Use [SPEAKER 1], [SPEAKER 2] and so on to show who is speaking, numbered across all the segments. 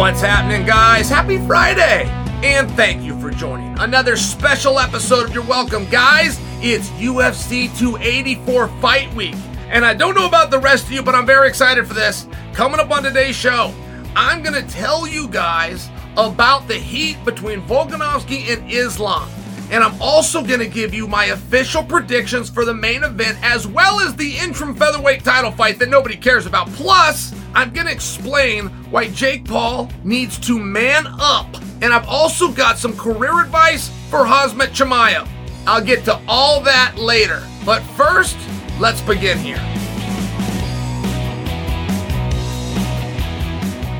[SPEAKER 1] What's happening, guys? Happy Friday! And thank you for joining another special episode of You're Welcome, guys. It's UFC 284 Fight Week. And I don't know about the rest of you, but I'm very excited for this. Coming up on today's show, I'm going to tell you guys about the heat between Volkanovski and Islam. And I'm also going to give you my official predictions for the main event as well as the interim featherweight title fight that nobody cares about. Plus, I'm going to explain why Jake Paul needs to man up. And I've also got some career advice for Khamzat Chimaev. I'll get to all that later. But first, let's begin here.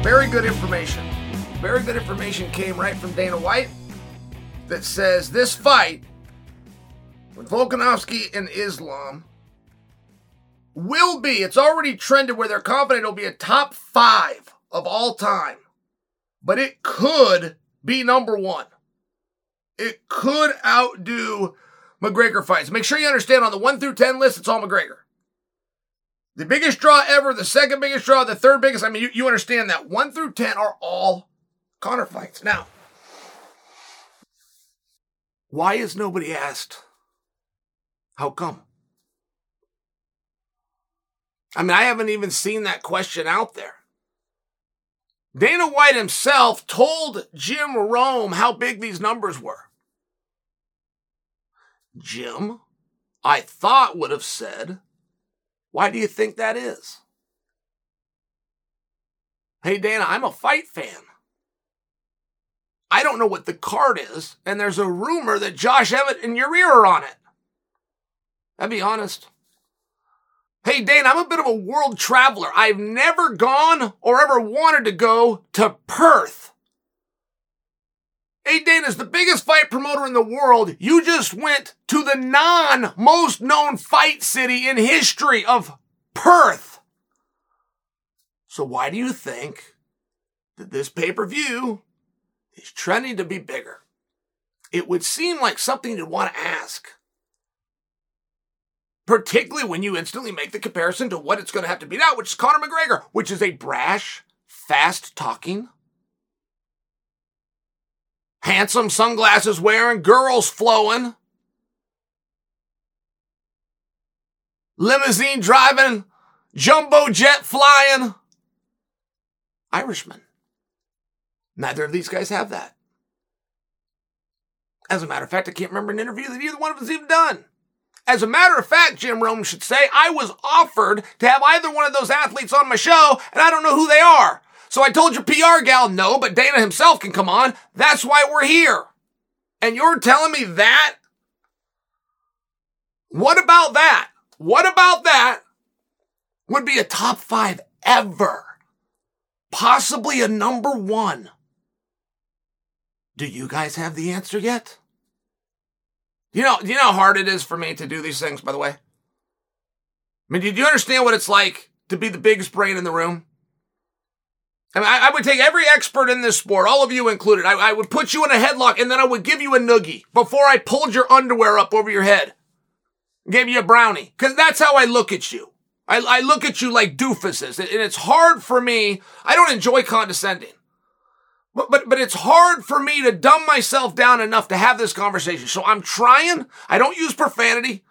[SPEAKER 1] Very good information. Very good information came right from Dana White that says this fight with Volkanovski and Islam will be, it's already trended where they're confident it'll be a top five of all time, but it could be number one. It could outdo McGregor fights. Make sure you understand on the 1 through 10 list, it's all McGregor. The biggest draw ever, the second biggest draw, the third biggest. I mean, you, you understand that. 1 through 10 are all Conor fights. Now, why is nobody asked? How come? I mean, I haven't even seen that question out there. Dana White himself told Jim Rome how big these numbers were. Jim, I thought, would have said, Why do you think that is? Hey, Dana, I'm a fight fan. I don't know what the card is, and there's a rumor that Josh Emmett and Yair are on it. I'll be honest. Hey, Dane, I'm a bit of a world traveler. I've never gone or ever wanted to go to Perth. Hey, Dane, as the biggest fight promoter in the world, you just went to the non most known fight city in history of Perth. So why do you think that this pay per view trending to be bigger? It would seem like something you'd want to ask particularly when you instantly make the comparison to what it's going to have to beat out, which is Conor McGregor, which is a brash, fast talking, handsome sunglasses wearing, girls flowing, limousine driving, jumbo jet flying Irishman. Neither of these guys have that. As a matter of fact, I can't remember an interview that either one of us even done. As a matter of fact, Jim Rome should say, I was offered to have either one of those athletes on my show, and I don't know who they are. So I told your PR gal, no, but Dana himself can come on. That's why we're here. And you're telling me that? What about that? What about that would be a top five ever? Possibly a number one. Do you guys have the answer yet? You know, you know how hard it is for me to do these things, by the way? I mean, do you understand what it's like to be the biggest brain in the room? I mean, I, I would take every expert in this sport, all of you included. I, I would put you in a headlock and then I would give you a noogie before I pulled your underwear up over your head. Gave you a brownie. Cause that's how I look at you. I, I look at you like doofuses. And it's hard for me. I don't enjoy condescending. But, but, but it's hard for me to dumb myself down enough to have this conversation. So I'm trying. I don't use profanity.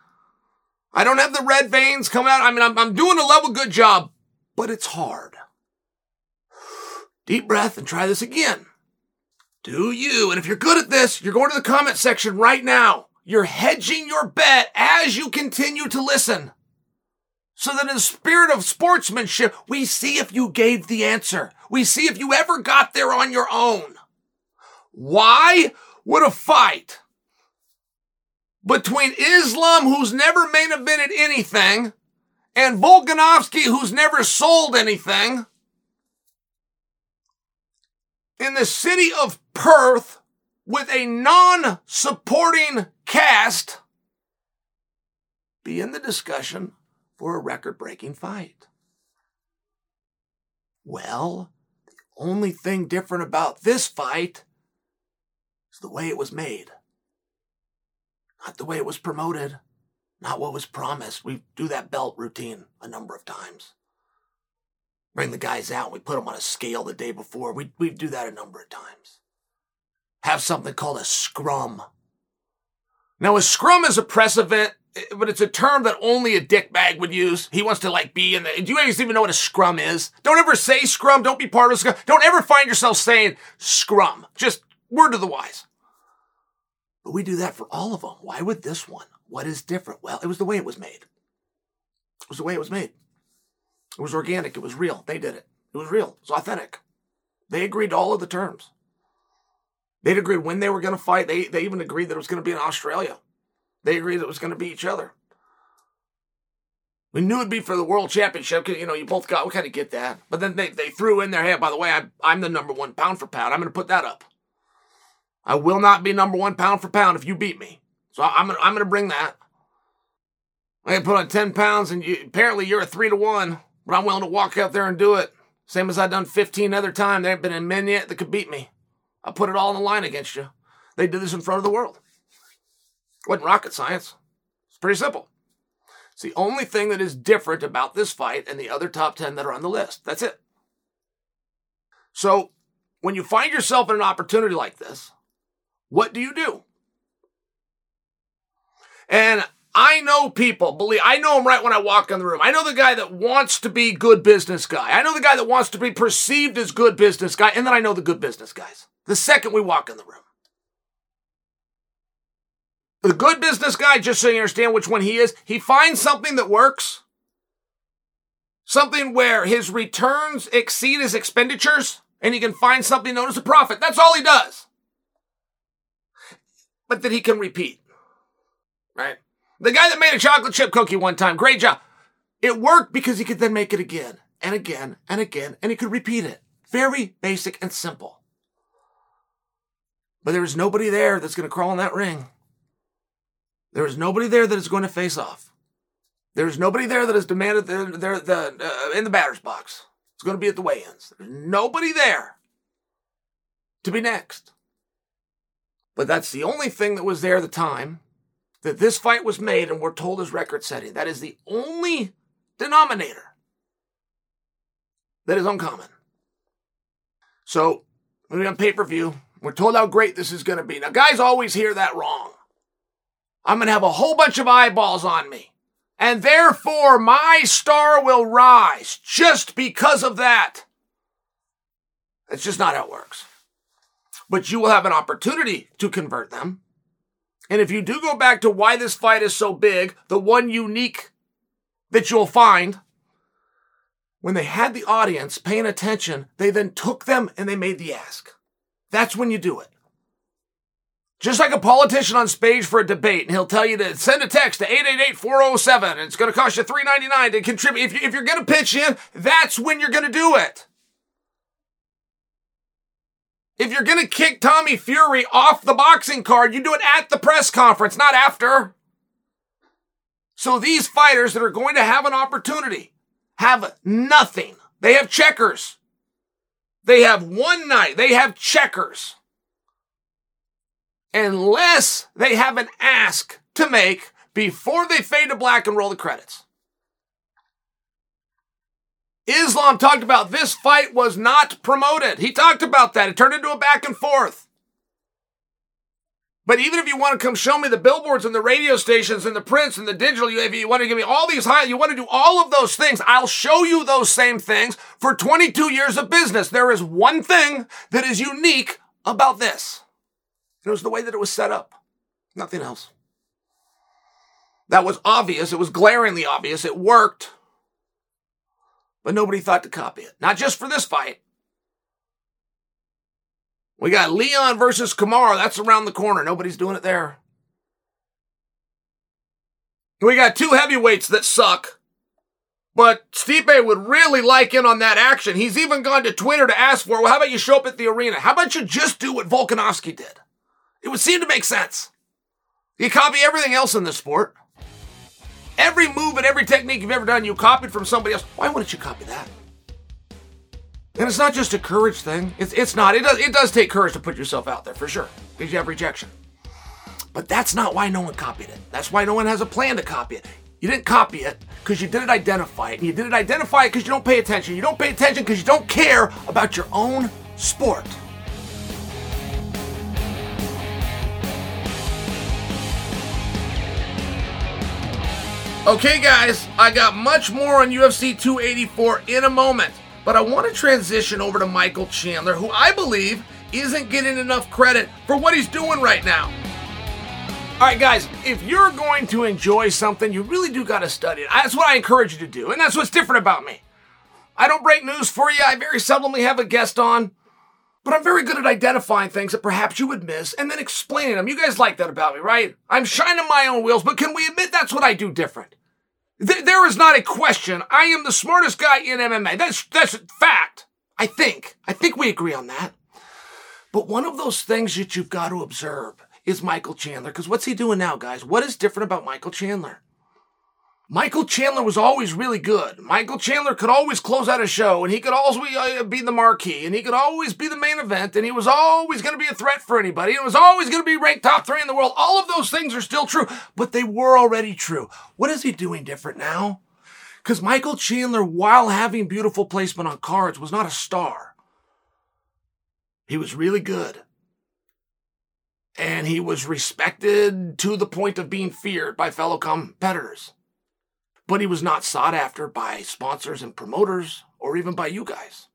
[SPEAKER 1] I don't have the red veins coming out. I mean, I'm, I'm doing a level good job, but it's hard. Deep breath and try this again. Do you? And if you're good at this, you're going to the comment section right now. You're hedging your bet as you continue to listen. So that in the spirit of sportsmanship, we see if you gave the answer. We see if you ever got there on your own. Why would a fight between Islam, who's never main evented anything, and Volkanovski, who's never sold anything, in the city of Perth with a non supporting cast be in the discussion for a record breaking fight. Well, the only thing different about this fight is the way it was made. Not the way it was promoted, not what was promised. We do that belt routine a number of times. Bring the guys out. We put them on a scale the day before. We we do that a number of times. Have something called a scrum. Now, a scrum is a press event, Eh, but it's a term that only a dickbag would use. He wants to like be in the. Do you guys even know what a scrum is? Don't ever say scrum. Don't be part of scrum. Don't ever find yourself saying scrum. Just word to the wise. But we do that for all of them. Why would this one? What is different? Well, it was the way it was made. It was the way it was made. It was organic. It was real. They did it. It was real. It was authentic. They agreed to all of the terms. They'd agreed when they were going to fight. They, they even agreed that it was going to be in Australia. They agreed it was going to be each other. We knew it'd be for the world championship because, you know, you both got, we kind of get that. But then they, they threw in their head, by the way, I'm, I'm the number one pound for pound. I'm going to put that up. I will not be number one pound for pound if you beat me. So I'm to, I'm going to bring that. I can put on 10 pounds and you, apparently you're a three to one, but I'm willing to walk out there and do it. Same as I've done 15 other times. There ain't been a men yet that could beat me. I'll put it all on the line against you. They did this in front of the world. Wasn't rocket science. It's pretty simple. It's the only thing that is different about this fight and the other top 10 that are on the list. That's it. So, when you find yourself in an opportunity like this, what do you do? And I know people, believe I know them right when I walk in the room. I know the guy that wants to be good business guy. I know the guy that wants to be perceived as good business guy, and then I know the good business guys. The second we walk in the room. The good business guy, just so you understand which one he is, he finds something that works. Something where his returns exceed his expenditures, and he can find something known as a profit. That's all he does. But that he can repeat. Right? The guy that made a chocolate chip cookie one time, great job. It worked because he could then make it again and again and again, and he could repeat it. Very basic and simple. But there is nobody there that's going to crawl in that ring. There is nobody there that is going to face off. There is nobody there that has demanded uh, in the batter's box. It's going to be at the weigh-ins. There's nobody there to be next. But that's the only thing that was there at the time that this fight was made and we're told is record setting. That is the only denominator that is uncommon. So, when we on pay per view, we're told how great this is going to be. Now, guys always hear that wrong. I'm going to have a whole bunch of eyeballs on me. And therefore, my star will rise just because of that. That's just not how it works. But you will have an opportunity to convert them. And if you do go back to why this fight is so big, the one unique that you'll find, when they had the audience paying attention, they then took them and they made the ask. That's when you do it. Just like a politician on stage for a debate, and he'll tell you to send a text to 888-407, and it's going to cost you $3.99 to contribute. If, you, if you're going to pitch in, that's when you're going to do it. If you're going to kick Tommy Fury off the boxing card, you do it at the press conference, not after. So these fighters that are going to have an opportunity have nothing. They have checkers. They have one night. They have checkers. Unless they have an ask to make before they fade to black and roll the credits. Islam talked about this fight was not promoted. He talked about that. It turned into a back and forth. But even if you want to come show me the billboards and the radio stations and the prints and the digital, if you want to give me all these high, you want to do all of those things, I'll show you those same things for 22 years of business. There is one thing that is unique about this. It was the way that it was set up. Nothing else. That was obvious. It was glaringly obvious. It worked but nobody thought to copy it. Not just for this fight. We got Leon versus Kamaru. That's around the corner. Nobody's doing it there. We got two heavyweights that suck. But Stipe would really like in on that action. He's even gone to Twitter to ask for, well, how about you show up at the arena? How about you just do what Volkanovski did? It would seem to make sense. You copy everything else in this sport. Every move and every technique you've ever done, you copied from somebody else. Why wouldn't you copy that? And it's not just a courage thing. It's, it's not. It does, it does take courage to put yourself out there, for sure, because you have rejection. But that's not why no one copied it. That's why no one has a plan to copy it. You didn't copy it because you didn't identify it. And you didn't identify it because you don't pay attention. You don't pay attention because you don't care about your own sport. Okay, guys, I got much more on UFC 284 in a moment, but I want to transition over to Michael Chandler, who I believe isn't getting enough credit for what he's doing right now. All right, guys, if you're going to enjoy something, you really do got to study it. That's what I encourage you to do, and that's what's different about me. I don't break news for you, I very seldomly have a guest on, but I'm very good at identifying things that perhaps you would miss and then explaining them. You guys like that about me, right? I'm shining my own wheels, but can we admit that's what I do different? Th- there is not a question. I am the smartest guy in MMA. That's that's a fact. I think. I think we agree on that. But one of those things that you've got to observe is Michael Chandler. Because what's he doing now, guys? What is different about Michael Chandler? Michael Chandler was always really good. Michael Chandler could always close out a show, and he could always uh, be the marquee, and he could always be the main event, and he was always going to be a threat for anybody, and was always going to be ranked top three in the world. All of those things are still true, but they were already true. What is he doing different now? Because Michael Chandler, while having beautiful placement on cards, was not a star. He was really good. And he was respected to the point of being feared by fellow competitors but he was not sought after by sponsors and promoters or even by you guys.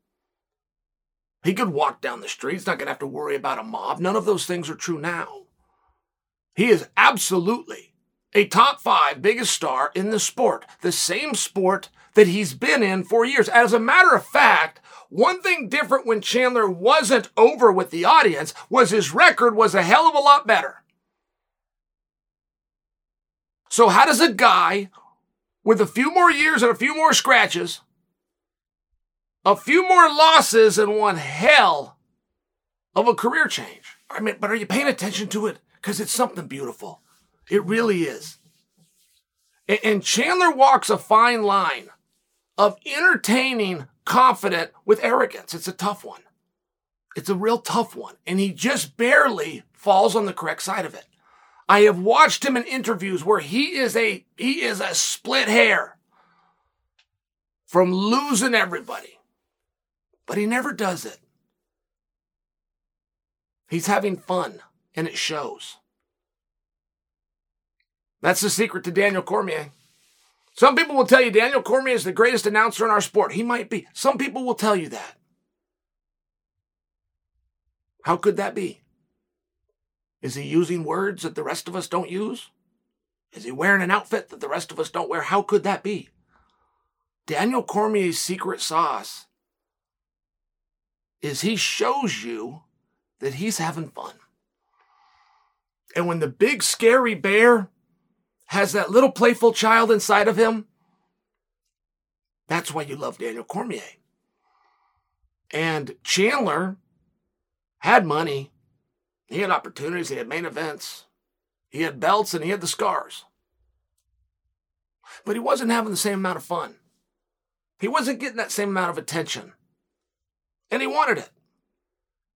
[SPEAKER 1] He could walk down the street. He's not going to have to worry about a mob. None of those things are true now. He is absolutely a top five biggest star in the sport, the same sport that he's been in for years. As a matter of fact, one thing different when Chandler wasn't over with the audience was his record was a hell of a lot better. So how does a guy with a few more years and a few more scratches, a few more losses, and one hell of a career change. I mean, but are you paying attention to it? Because it's something beautiful. It really is. And Chandler walks a fine line of entertaining, confident with arrogance. It's a tough one. It's a real tough one. And he just barely falls on the correct side of it. I have watched him in interviews where he is a he is a split hair from losing everybody. But he never does it. He's having fun and it shows. That's the secret to Daniel Cormier. Some people will tell you Daniel Cormier is the greatest announcer in our sport. He might be. Some people will tell you that. How could that be? Is he using words that the rest of us don't use? Is he wearing an outfit that the rest of us don't wear? How could that be? Daniel Cormier's secret sauce is he shows you that he's having fun. And when the big scary bear has that little playful child inside of him, that's why you love Daniel Cormier. And Chandler had money. He had opportunities, he had main events, he had belts, and he had the scars. But he wasn't having the same amount of fun. He wasn't getting that same amount of attention. And he wanted it.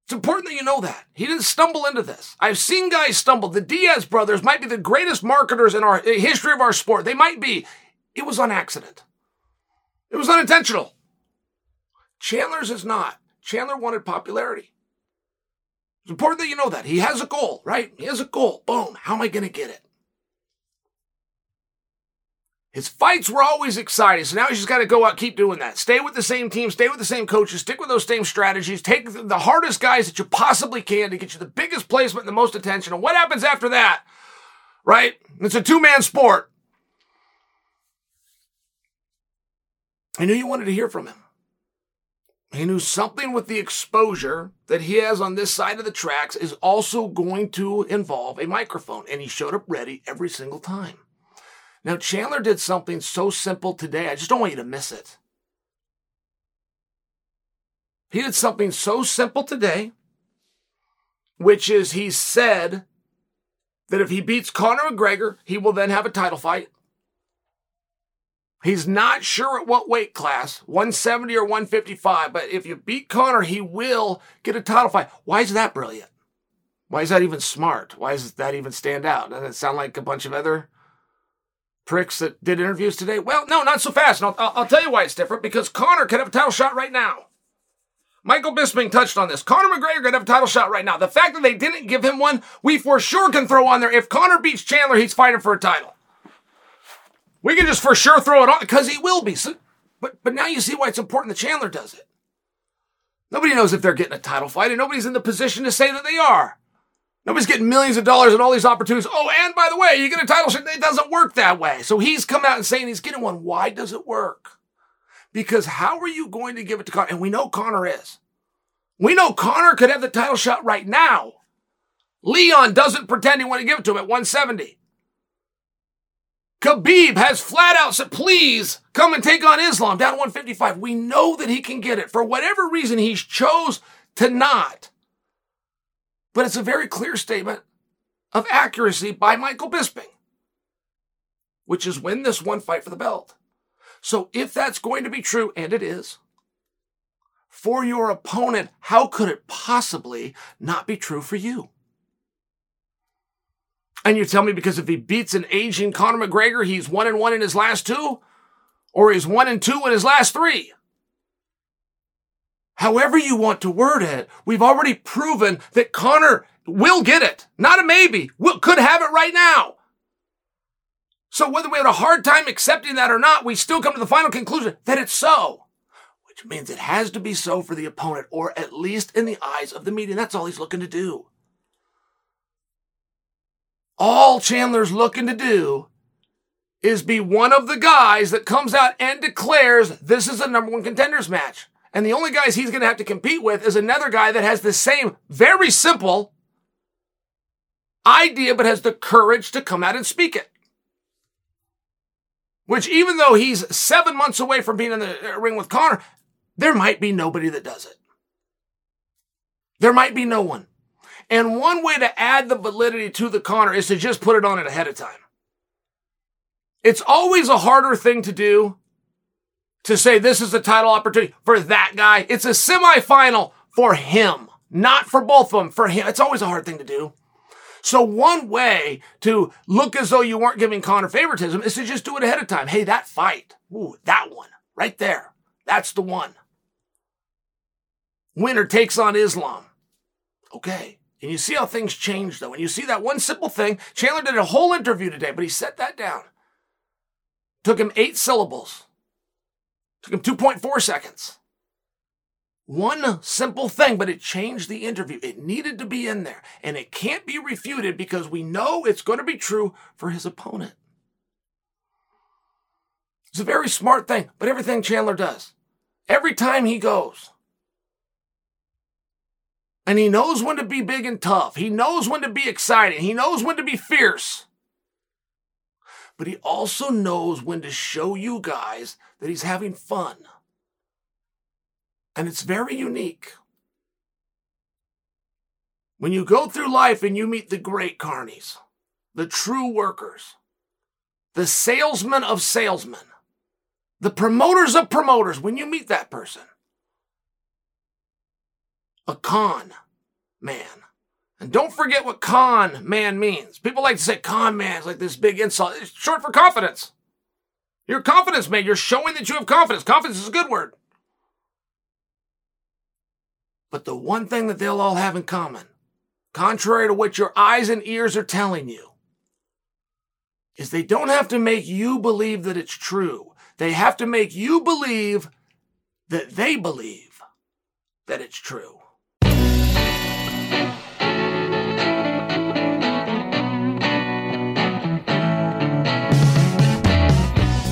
[SPEAKER 1] It's important that you know that. He didn't stumble into this. I've seen guys stumble. The Diaz brothers might be the greatest marketers in our history of our sport. They might be. It was on accident. It was unintentional. Chandler's is not. Chandler wanted popularity. It's important that you know that. He has a goal, right? He has a goal. Boom. How am I going to get it? His fights were always exciting, so now he's just got to go out, keep doing that. Stay with the same team, stay with the same coaches, stick with those same strategies, take the hardest guys that you possibly can to get you the biggest placement and the most attention. And what happens after that? Right? It's a two man sport. I knew you wanted to hear from him. He knew something with the exposure that he has on this side of the tracks is also going to involve a microphone, and he showed up ready every single time. Now, Chandler did something so simple today, I just don't want you to miss it. He did something so simple today, which is he said that if he beats Conor McGregor, he will then have a title fight. He's not sure at what weight class, 170 or 155, but if you beat Conor, he will get a title fight. Why is that brilliant? Why is that even smart? Why does that even stand out? Doesn't it sound like a bunch of other pricks that did interviews today? Well, no, not so fast. I'll, I'll tell you why it's different because Conor could have a title shot right now. Michael Bisping touched on this. Conor McGregor could have a title shot right now. The fact that they didn't give him one, we for sure can throw on there. If Conor beats Chandler, he's fighting for a title. We can just for sure throw it on because he will be. So, but but now you see why it's important that Chandler does it. Nobody knows if they're getting a title fight, and nobody's in the position to say that they are. Nobody's getting millions of dollars and all these opportunities. Oh, and by the way, you get a title shot. It doesn't work that way. So he's come out and saying he's getting one. Why does it work? Because how are you going to give it to Conor? And we know Conor is. We know Conor could have the title shot right now. Leon doesn't pretend he want to give it to him at 170. Khabib has flat out said, please come and take on Islam down 155. We know that he can get it. For whatever reason, he's chose to not. But it's a very clear statement of accuracy by Michael Bisping, which is win this one fight for the belt. So if that's going to be true, and it is, for your opponent, how could it possibly not be true for you? And you tell me because if he beats an aging Conor McGregor, he's one and one in his last two, or he's one and two in his last three. However you want to word it, we've already proven that Conor will get it. Not a maybe. Could have it right now. So whether we had a hard time accepting that or not, we still come to the final conclusion that it's so. Which means it has to be so for the opponent, or at least in the eyes of the media. That's all he's looking to do. All Chandler's looking to do is be one of the guys that comes out and declares this is a number one contenders match. And the only guys he's going to have to compete with is another guy that has the same very simple idea, but has the courage to come out and speak it. Which, even though he's seven months away from being in the uh, ring with Conor, there might be nobody that does it. There might be no one. And one way to add the validity to the Conor is to just put it on it ahead of time. It's always a harder thing to do to say this is a title opportunity for that guy. It's a semifinal for him, not for both of them, for him. It's always a hard thing to do. So one way to look as though you weren't giving Conor favoritism is to just do it ahead of time. Hey, that fight, ooh, that one right there, that's the one. Winner takes on Islam. Okay. And you see how things change though. And you see that one simple thing. Chandler did a whole interview today, but he set that down. Took him eight syllables. Took him 2.4 seconds. One simple thing, but it changed the interview. It needed to be in there, and it can't be refuted because we know it's going to be true for his opponent. It's a very smart thing, but everything Chandler does, every time he goes, and he knows when to be big and tough. He knows when to be exciting. He knows when to be fierce but he also knows when to show you guys that he's having fun. And it's very unique. When you go through life and you meet the great carnies, the true workers, the salesmen of salesmen, the promoters of promoters, when you meet that person, a con man and don't forget what con man means. People like to say con man is like this big insult. It's short for confidence. You're confidence man. You're showing that you have confidence. Confidence is a good word. But the one thing that they'll all have in common, contrary to what your eyes and ears are telling you, is they don't have to make you believe that it's true. They have to make you believe that they believe that it's true.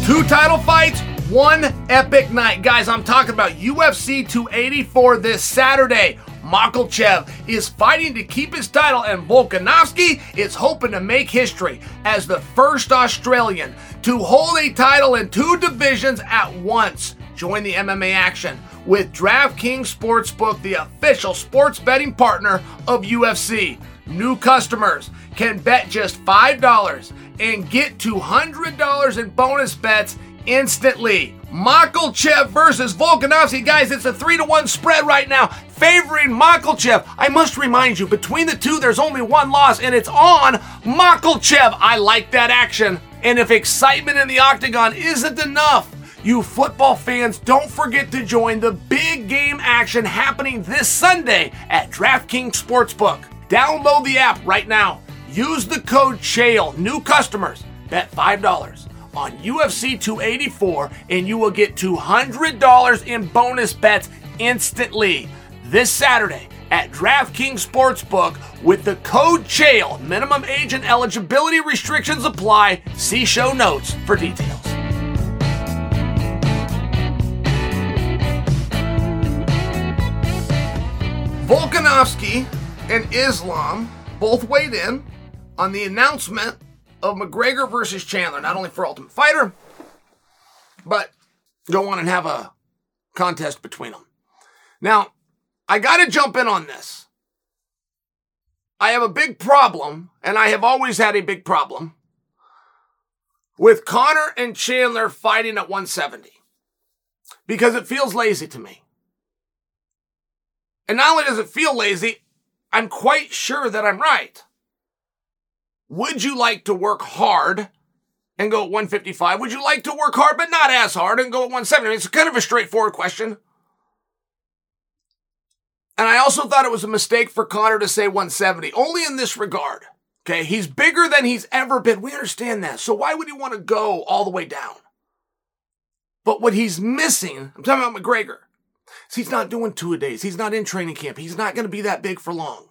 [SPEAKER 1] Two title fights, one epic night. Guys, I'm talking about UFC 284 this Saturday. Makhachev is fighting to keep his title, and Volkanovski is hoping to make history as the first Australian to hold a title in two divisions at once. Join the MMA action with DraftKings Sportsbook, the official sports betting partner of UFC. New customers can bet just $5 and get $200 in bonus bets instantly. Makhachev versus Volkanovski. Guys, it's a 3 to 1 spread right now, favoring Makhachev. I must remind you, between the two, there's only one loss, and it's on Makhachev. I like that action. And if excitement in the octagon isn't enough, you football fans, don't forget to join the big game action happening this Sunday at DraftKings Sportsbook. Download the app right now. Use the code CHAEL. New customers bet $5 on UFC 284 and you will get $200 in bonus bets instantly this Saturday at DraftKings Sportsbook with the code CHAEL. Minimum age and eligibility restrictions apply. See show notes for details. Volkanovski and Islam both weighed in on the announcement of McGregor versus Chandler, not only for Ultimate Fighter, but go on and have a contest between them. Now, I got to jump in on this. I have a big problem, and I have always had a big problem with Conor and Chandler fighting at 170 because it feels lazy to me. And not only does it feel lazy, I'm quite sure that I'm right. Would you like to work hard and go at 155? Would you like to work hard but not as hard and go at 170? I mean, it's kind of a straightforward question. And I also thought it was a mistake for Conor to say 170, only in this regard. Okay, he's bigger than he's ever been. We understand that. So why would he want to go all the way down? But what he's missing, I'm talking about McGregor, he's not doing two a days. He's not in training camp. He's not going to be that big for long.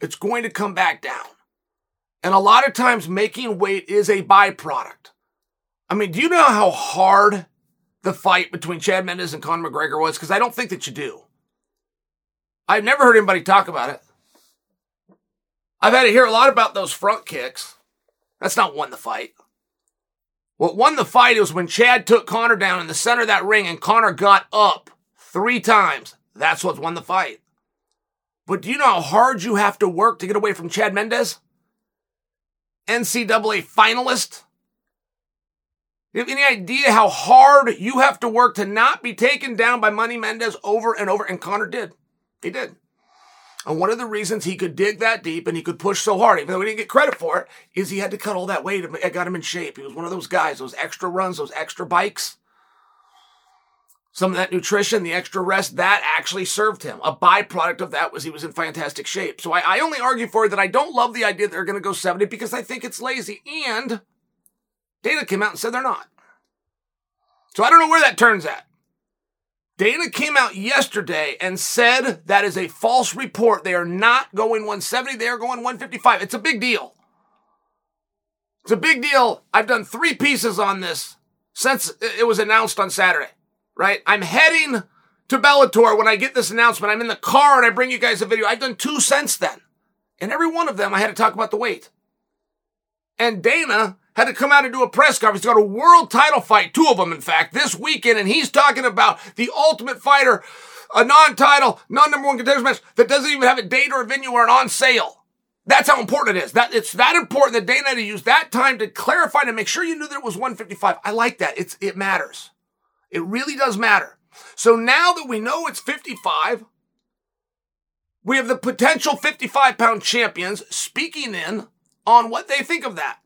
[SPEAKER 1] It's going to come back down. And a lot of times making weight is a byproduct. I mean, do you know how hard the fight between Chad Mendes and Conor McGregor was? Because I don't think that you do. I've never heard anybody talk about it. I've had to hear a lot about those front kicks. That's not won the fight. What won the fight was when Chad took Conor down in the center of that ring and Conor got up three times. That's what won the fight. But do you know how hard you have to work to get away from Chad Mendes? NCAA finalist? You have any idea how hard you have to work to not be taken down by Money Mendes over and over? And Conor did. He did. And one of the reasons he could dig that deep and he could push so hard, even though he didn't get credit for it, is he had to cut all that weight. It got him in shape. He was one of those guys, those extra runs, those extra bikes. Some of that nutrition, the extra rest, that actually served him. A byproduct of that was he was in fantastic shape. So I, I only argue for it that I don't love the idea that they're going to go 70 because I think it's lazy. And Dana came out and said they're not. So I don't know where that turns at. Dana came out yesterday and said that is a false report. They are not going 170, they are going 155. It's a big deal. It's a big deal. I've done three pieces on this since it was announced on Saturday, right? I'm heading to Bellator when I get this announcement. I'm in the car and I bring you guys a video. I've done two since then. And every one of them, I had to talk about the weight. And Dana had to come out and do a press conference. He's got a world title fight, two of them, in fact, this weekend, and he's talking about the ultimate fighter, a non-title, non-number one contender match that doesn't even have a date or a venue or an on sale. That's how important it is. That it's that important that Dana had to use that time to clarify to make sure you knew that it was 155. I like that. It's it matters. It really does matter. So now that we know it's 55, we have the potential 55 pound champions speaking in on what they think of that.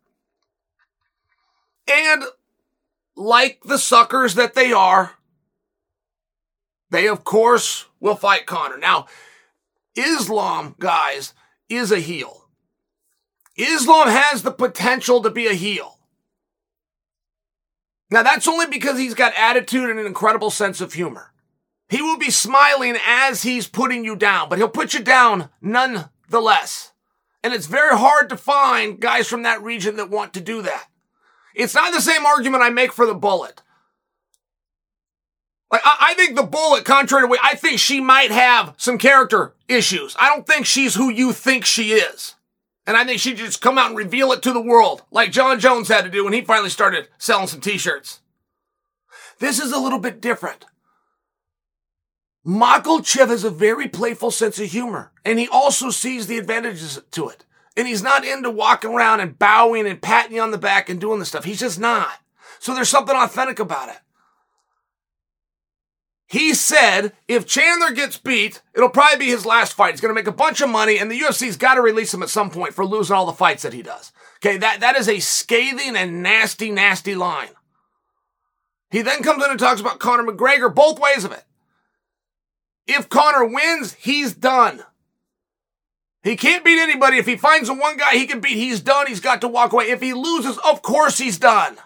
[SPEAKER 1] And like the suckers that they are, they of course will fight Conor. Now, Islam, guys, is a heel. Islam has the potential to be a heel. Now, that's only because he's got attitude and an incredible sense of humor. He will be smiling as he's putting you down, but he'll put you down nonetheless. And it's very hard to find guys from that region that want to do that. It's not the same argument I make for the bullet. Like, I, I think the bullet, contrary to what I think she might have some character issues. I don't think she's who you think she is. And I think she should just come out and reveal it to the world, like Jon Jones had to do when he finally started selling some t-shirts. This is a little bit different. Makhachev has a very playful sense of humor, and he also sees the advantages to it. And he's not into walking around and bowing and patting you on the back and doing this stuff. He's just not. So there's something authentic about it. He said if Chandler gets beat, it'll probably be his last fight. He's going to make a bunch of money, and the UFC's got to release him at some point for losing all the fights that he does. Okay, that, that is a scathing and nasty, nasty line. He then comes in and talks about Conor McGregor, both ways of it. If Conor wins, he's done. He can't beat anybody. If he finds the one guy he can beat, he's done. He's got to walk away. If he loses, of course he's done.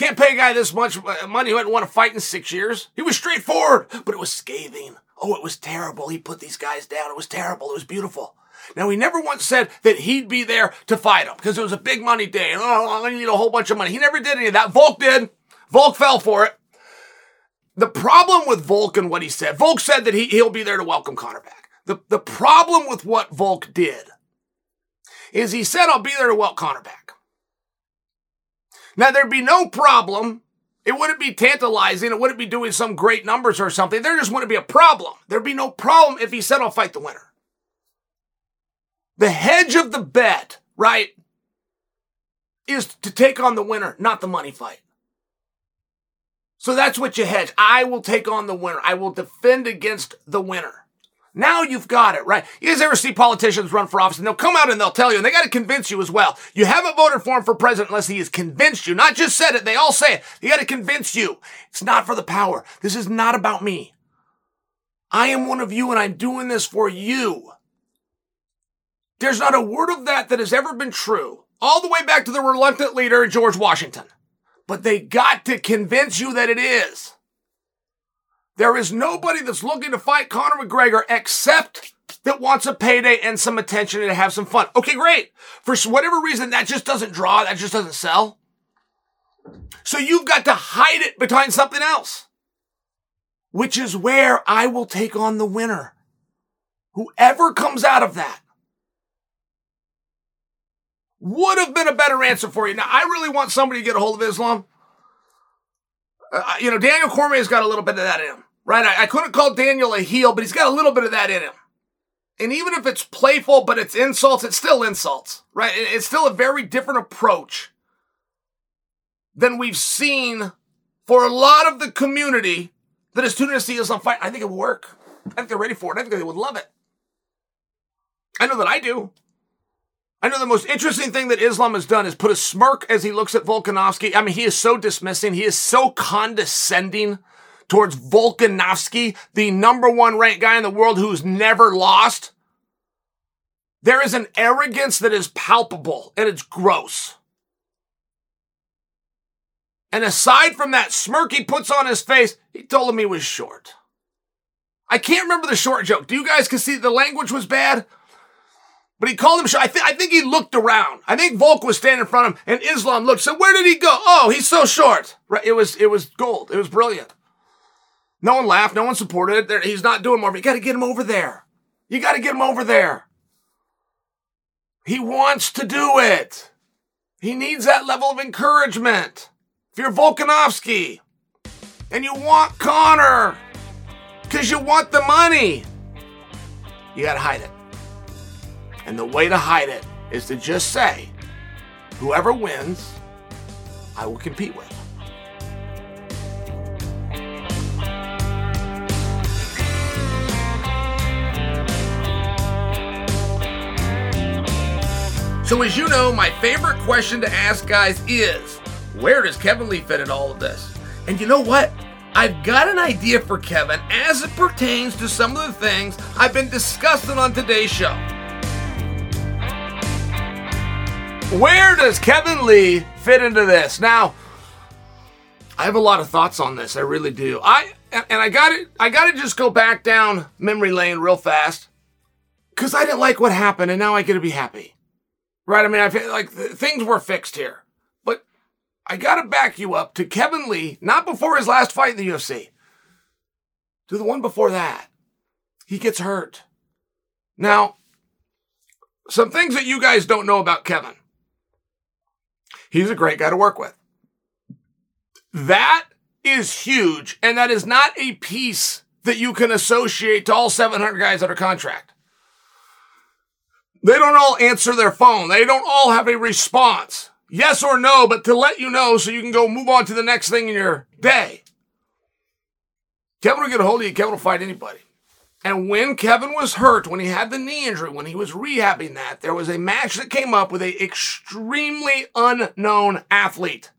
[SPEAKER 1] Can't pay a guy this much uh, money who hadn't won a fight in six years. He was straightforward, but it was scathing. Oh, it was terrible. He put these guys down. It was terrible. It was beautiful. Now, he never once said that he'd be there to fight him because it was a big money day. Oh, I need a whole bunch of money. He never did any of that. Volk did. Volk fell for it. The problem with Volk and what he said, Volk said that he, he'll be there to welcome Conor back. The, the problem with what Volk did is he said, I'll be there to welcome Conor back. Now, there'd be no problem. It wouldn't be tantalizing. It wouldn't be doing some great numbers or something. There just wouldn't be a problem. There'd be no problem if he said, I'll fight the winner. The hedge of the bet, right, is to take on the winner, not the money fight. So that's what you hedge. I will take on the winner. I will defend against the winner. Now you've got it, right? You guys ever see politicians run for office and they'll come out and they'll tell you, and they got to convince you as well. You haven't voted for him for president unless he has convinced you, not just said it. They all say it. You got to convince you. It's not for the power. This is not about me. I am one of you and I'm doing this for you. There's not a word of that that has ever been true, all the way back to the reluctant leader, George Washington. But they got to convince you that it is. There is nobody that's looking to fight Conor McGregor except that wants a payday and some attention and have some fun. Okay, great. For whatever reason, that just doesn't draw, that just doesn't sell. So you've got to hide it behind something else, which is where I will take on the winner. Whoever comes out of that would have been a better answer for you. Now, I really want somebody to get a hold of Islam. Uh, you know, Daniel Cormier's got a little bit of that in him right? I, I couldn't call Daniel a heel, but he's got a little bit of that in him. And even if it's playful, but it's insults, it's still insults, right? It's still a very different approach than we've seen for a lot of the community that is tuning to see us on fight. I think it will work. I think they're ready for it. I think they would love it. I know that I do. I know the most interesting thing that Islam has done is put a smirk as he looks at Volkanovski. I mean, he is so dismissing. He is so condescending towards Volkanovski, the number one ranked guy in the world who's never lost. There is an arrogance that is palpable and it's gross. And aside from that smirk he puts on his face, he told him he was short. I can't remember the short joke. Do you guys can see the language was bad? But he called him short. I, th- I think he looked around. I think Volk was standing in front of him and Islam looked. So where did he go? Oh, he's so short. Right. It was, it was gold. It was brilliant. No one laughed. No one supported it. He's not doing more. You got to get him over there. You got to get him over there. He wants to do it. He needs that level of encouragement. If you're Volkanovski and you want Conor because you want the money, you got to hide it. And the way to hide it is to just say, whoever wins, I will compete with. So, as you know, my favorite question to ask guys is where does Kevin Lee fit in all of this? And you know what? I've got an idea for Kevin as it pertains to some of the things I've been discussing on today's show. Where does Kevin Lee fit into this? Now, I have a lot of thoughts on this. I really do. I and I got it. I got to just go back down memory lane real fast because I didn't like what happened, and now I get to be happy. Right? I mean, I feel like things were fixed here. But I got to back you up to Kevin Lee, not before his last fight in the UFC, to the one before that. He gets hurt. Now, some things that you guys don't know about Kevin. He's a great guy to work with. That is huge, and that is not a piece that you can associate to all 700 guys under contract. They don't all answer their phone. They don't all have a response. Yes or no, but to let you know so you can go move on to the next thing in your day. Kevin will get a hold of you. Kevin will fight anybody. And when Kevin was hurt, when he had the knee injury, when he was rehabbing that, there was a match that came up with a extremely unknown athlete.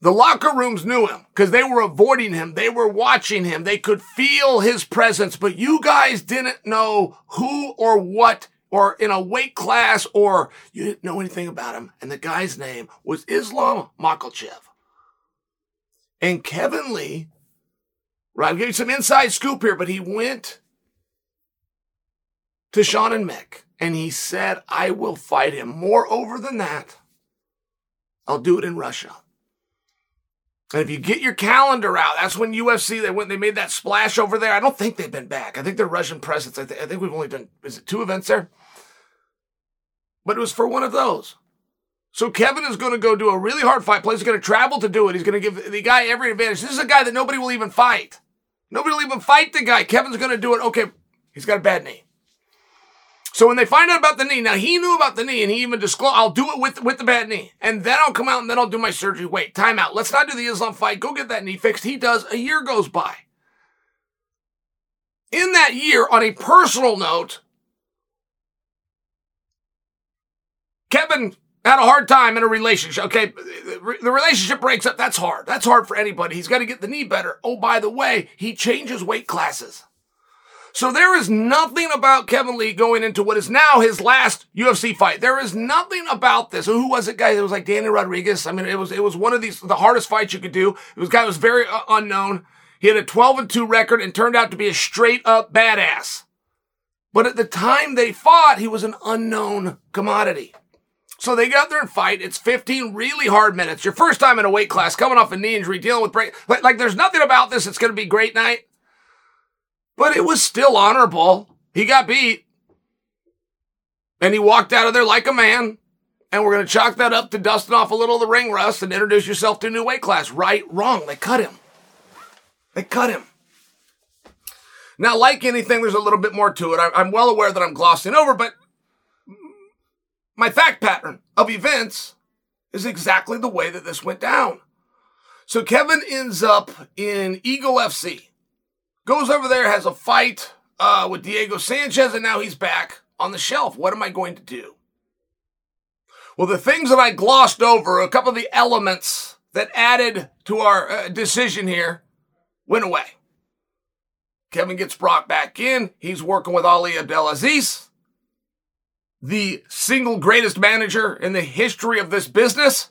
[SPEAKER 1] The locker rooms knew him because they were avoiding him. They were watching him. They could feel his presence, but you guys didn't know who or what or in a weight class or you didn't know anything about him. And the guy's name was Islam Makhachev. And Kevin Lee, right, I'll give you some inside scoop here, but he went to Sean and Mick and he said, I will fight him. Moreover than that, I'll do it in Russia. And if you get your calendar out, that's when UFC they went they made that splash over there. I don't think they've been back. I think they're Russian presence. I, th- I think we've only done is it two events there, but it was for one of those. So Kevin is going to go do a really hard fight. Plus, he's going to travel to do it. He's going to give the guy every advantage. This is a guy that nobody will even fight. Nobody will even fight the guy. Kevin's going to do it. Okay, he's got a bad knee. So when they find out about the knee, now he knew about the knee and he even disclosed, I'll do it with, with the bad knee. And then I'll come out and then I'll do my surgery. Wait, time out. Let's not do the Islam fight. Go get that knee fixed. He does. A year goes by. In that year, on a personal note, Kevin had a hard time in a relationship. Okay, the relationship breaks up. That's hard. That's hard for anybody. He's got to get the knee better. Oh, by the way, he changes weight classes. So there is nothing about Kevin Lee going into what is now his last UFC fight. There is nothing about this. Who was it, guys? It was like Danny Rodriguez. I mean, it was it was one of these the hardest fights you could do. It was guy was very uh, unknown. He had a 12 and 2 record and turned out to be a straight up badass. But at the time they fought, he was an unknown commodity. So they got there and fight. It's 15 really hard minutes. Your first time in a weight class, coming off a knee injury, dealing with break. Like, like there's nothing about this. It's going to be great night. But it was still honorable. He got beat. And he walked out of there like a man. And we're going to chalk that up to dusting off a little of the ring rust and introduce yourself to a new weight class. Right, wrong. They cut him. They cut him. Now, like anything, there's a little bit more to it. I'm well aware that I'm glossing over, but my fact pattern of events is exactly the way that this went down. So Kevin ends up in Eagle FC. Goes over there, has a fight uh, with Diego Sanchez, and now he's back on the shelf. What am I going to do? Well, the things that I glossed over, a couple of the elements that added to our uh, decision here, went away. Kevin gets brought back in. He's working with Ali Abdelaziz, the single greatest manager in the history of this business.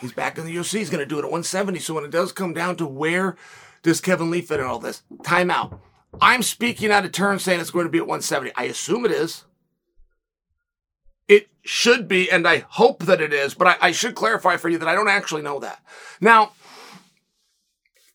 [SPEAKER 1] He's back in the UFC. He's going to do it at 170. So when it does come down to where does Kevin Lee fit in all this? Timeout. I'm speaking out of turn saying it's going to be at 170. I assume it is. It should be, and I hope that it is, but I, I should clarify for you that I don't actually know that. Now,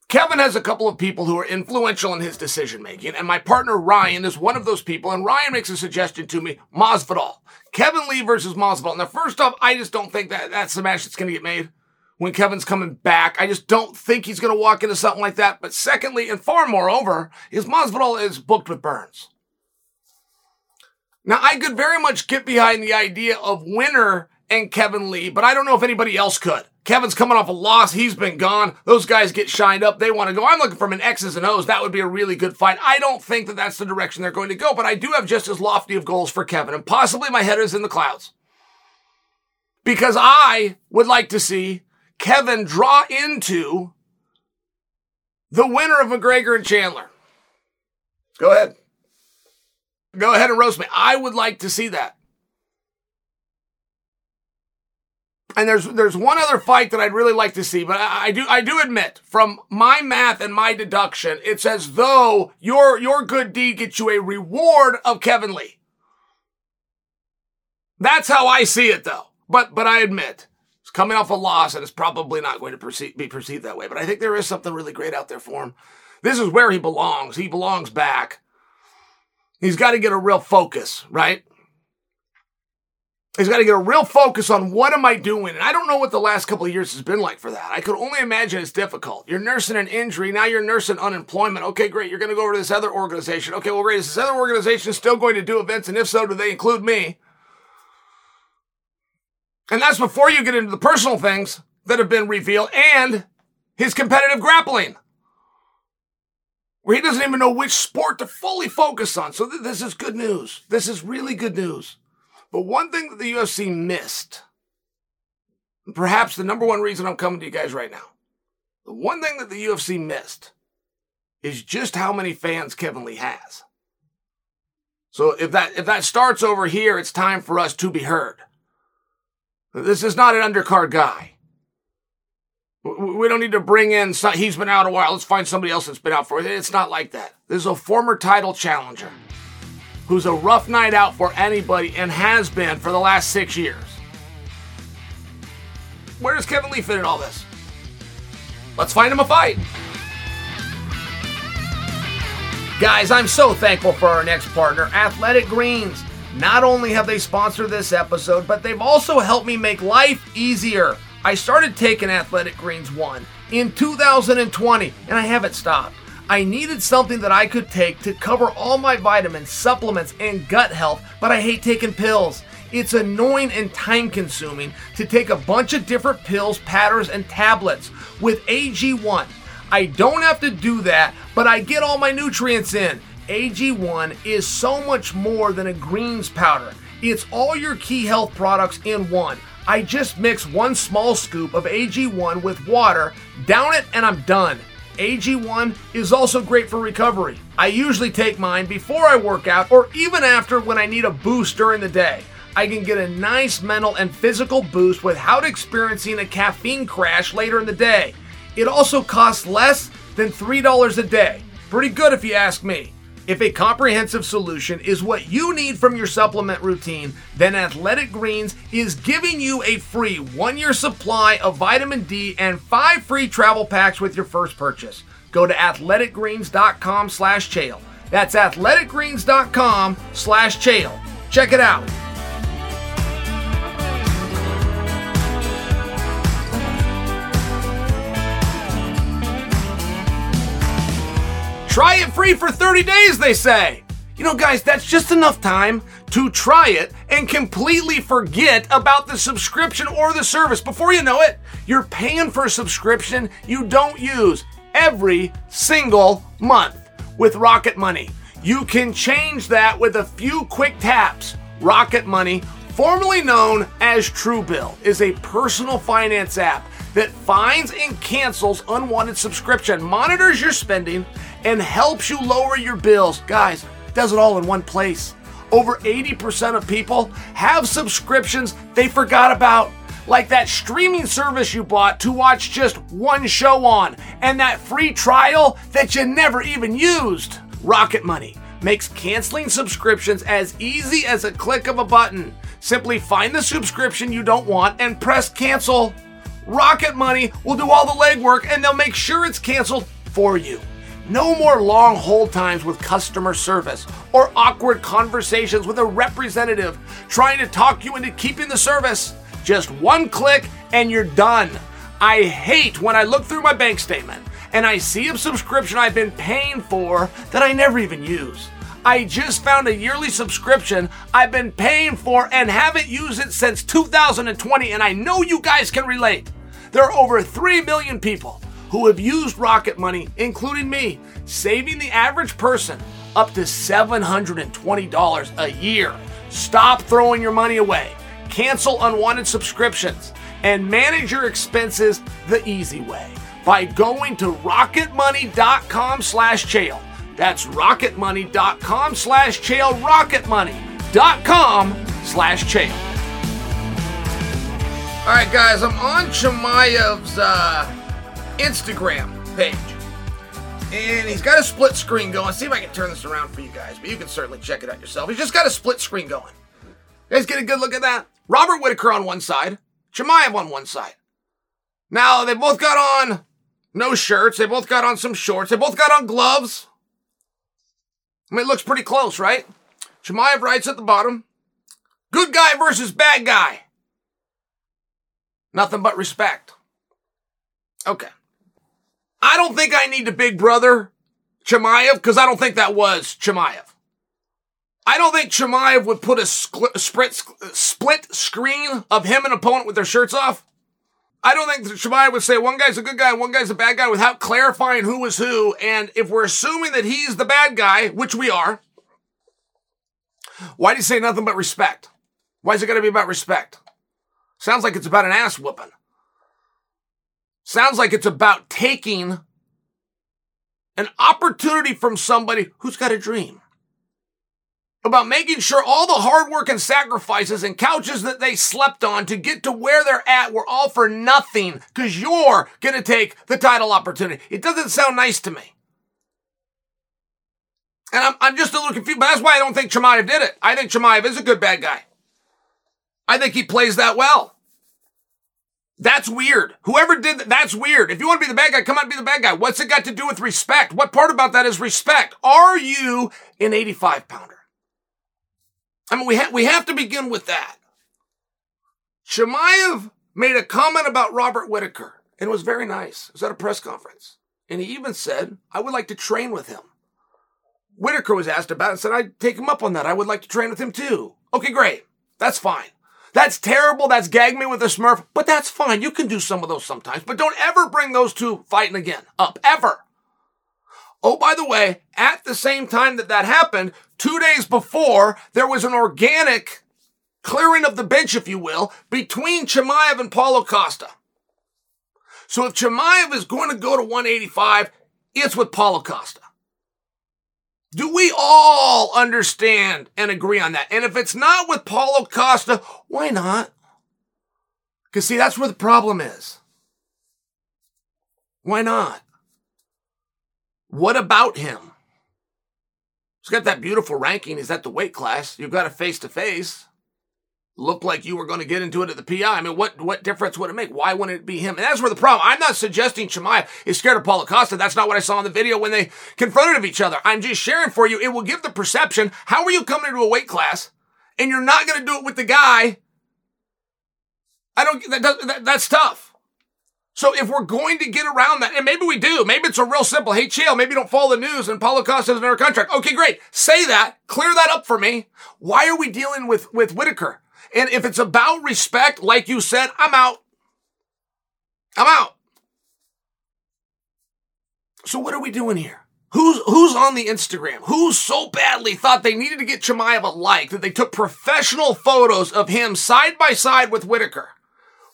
[SPEAKER 1] Kevin has a couple of people who are influential in his decision making, and my partner Ryan is one of those people. And Ryan makes a suggestion to me: Masvidal, Kevin Lee versus Masvidal. Now, first off, I just don't think that that's the match that's going to get made when Kevin's coming back. I just don't think he's going to walk into something like that. But secondly, and far moreover, is Masvidal is booked with Burns. Now, I could very much get behind the idea of winner and Kevin Lee, but I don't know if anybody else could. Kevin's coming off a loss. He's been gone. Those guys get shined up. They want to go. I'm looking for an X's and O's. That would be a really good fight. I don't think that that's the direction they're going to go, but I do have just as lofty of goals for Kevin, and possibly my head is in the clouds. Because I would like to see Kevin draw into the winner of McGregor and Chandler. Go ahead. Go ahead and roast me. I would like to see that. And there's there's one other fight that I'd really like to see, but I, I, do I do admit from my math and my deduction, it's as though your your good deed gets you a reward of Kevin Lee. That's how I see it, though. But but I admit coming off a loss, and it's probably not going to perceive, be perceived that way. But I think there is something really great out there for him. This is where he belongs. He belongs back. He's got to get a real focus, right? He's got to get a real focus on what am I doing? And I don't know what the last couple of years has been like for that. I could only imagine it's difficult. You're nursing an injury. Now you're nursing unemployment. Okay, great. You're going to go over to this other organization. Okay, well, great. Is this other organization still going to do events? And if so, do they include me? And that's before you get into the personal things that have been revealed and his competitive grappling. where he doesn't even know which sport to fully focus on. So th- this is good news. This is really good news. But one thing that the UFC missed, and perhaps the number one reason I'm coming to you guys right now, the one thing that the UFC missed is just how many fans Kevin Lee has. So if that if that starts over here, it's time for us to be heard. This is not an undercard guy. We don't need to bring in, he's been out a while, let's find somebody else that's been out for it. It's not like that. This is a former title challenger who's a rough night out for anybody and has been for the last six years. Where does Kevin Lee fit in all this? Let's find him a fight. Guys, I'm so thankful for our next partner, Athletic Greens. Not only have they sponsored this episode, but they've also helped me make life easier. I started taking Athletic Greens 1 in 2020 and I haven't stopped. I needed something that I could take to cover all my vitamins, supplements, and gut health, but I hate taking pills. It's annoying and time consuming to take a bunch of different pills, powders, and tablets. With AG1, I don't have to do that, but I get all my nutrients in. AG1 is so much more than a greens powder. It's all your key health products in one. I just mix one small scoop of AG1 with water, down it, and I'm done. AG1 is also great for recovery. I usually take mine before I work out or even after when I need a boost during the day. I can get a nice mental and physical boost without experiencing a caffeine crash later in the day. It also costs less than $3 a day. Pretty good if you ask me. If a comprehensive solution is what you need from your supplement routine, then Athletic Greens is giving you a free one year supply of vitamin D and five free travel packs with your first purchase. Go to athleticgreens.com slash Chael. That's athleticgreens.com slash Chael. Check it out. Try it free for 30 days, they say. You know, guys, that's just enough time to try it and completely forget about the subscription or the service. Before you know it, you're paying for a subscription you don't use every single month with Rocket Money. You can change that with a few quick taps. Rocket Money, formerly known as Truebill, is a personal finance app that finds and cancels unwanted subscription, monitors your spending, and helps you lower your bills. Guys, does it all in one place. Over 80% of people have subscriptions they forgot about, like that streaming service you bought to watch just one show on, and that free trial that you never even used. Rocket Money makes canceling subscriptions as easy as a click of a button. Simply find the subscription you don't want and press cancel. Rocket Money will do all the legwork and they'll make sure it's canceled for you. No more long hold times with customer service or awkward conversations with a representative trying to talk you into keeping the service. Just one click and you're done. I hate when I look through my bank statement and I see a subscription I've been paying for that I never even use. I just found a yearly subscription I've been paying for and haven't used it since 2020, and I know you guys can relate. There are over 3 million people who have used Rocket Money, including me, saving the average person up to $720 a year. Stop throwing your money away. Cancel unwanted subscriptions and manage your expenses the easy way by going to rocketmoney.com slash Chael. That's rocketmoney.com slash Chael, rocketmoney.com slash Chael. All right, guys, I'm on Chimaev's uh, Instagram page. And he's got a split screen going. See if I can turn this around for you guys, but you can certainly check it out yourself. He's just got a split screen going. You guys get a good look at that? Robert Whittaker on one side, Chimaev on one side. Now, they both got on no shirts. They both got on some shorts. They both got on gloves. I mean, it looks pretty close, right? Chimaev writes at the bottom Good guy versus bad guy. Nothing but respect. Okay. I don't think I need a big brother, Chimaev, because I don't think that was Chimaev. I don't think Chimaev would put a split, split screen of him and opponent with their shirts off. I don't think Chimaev would say one guy's a good guy, one guy's a bad guy without clarifying who was who. And if we're assuming that he's the bad guy, which we are, why do you say nothing but respect? Why is it going to be about respect? Sounds like it's about an ass whooping. Sounds like it's about taking an opportunity from somebody who's got a dream about making sure all the hard work and sacrifices and couches that they slept on to get to where they're at were all for nothing because you're going to take the title opportunity. It doesn't sound nice to me. And I'm, I'm just a little confused, but that's why I don't think Chimaev did it. I think Chimaev is a good bad guy. I think he plays that well. That's weird. Whoever did that, that's weird. If you want to be the bad guy, come out and be the bad guy. What's it got to do with respect? What part about that is respect? Are you an 85 pounder? I mean, we, ha- we have to begin with that. Chimaev made a comment about Robert Whittaker, and it was very nice. It was at a press conference. And he even said, I would like to train with him. Whittaker was asked about it and said, I'd take him up on that. I would like to train with him too. Okay, great. That's fine. That's terrible. That's gag me with a smurf, but that's fine. You can do some of those sometimes, but don't ever bring those two fighting again up, ever. Oh, by the way, at the same time that that happened, two days before, there was an organic clearing of the bench, if you will, between Chimaev and Paulo Costa. So if Chimaev is going to go to 185, it's with Paulo Costa. Do we all understand and agree on that? And if it's not with Paulo Costa, why not? Because see, that's where the problem is. Why not? What about him? He's got that beautiful ranking. He's at the weight class. You've got a face to face. Looked like you were going to get into it at the PI. I mean, what, what difference would it make? Why wouldn't it be him? And that's where the problem. I'm not suggesting Chimaev is scared of Paulo Costa. That's not what I saw in the video when they confronted of each other. I'm just sharing for you. It will give the perception. How are you coming into a weight class and you're not going to do it with the guy? I don't, that, that, that's tough. So if we're going to get around that, and maybe we do, maybe it's a real simple, hey, chill, maybe don't follow the news and Paulo Costa has another contract. Okay, great. Say that. Clear that up for me. Why are we dealing with, with Whittaker? And if it's about respect, like you said, I'm out. I'm out. So what are we doing here? Who's who's on the Instagram? Who so badly thought they needed to get Chimaev a like that they took professional photos of him side by side with Whittaker?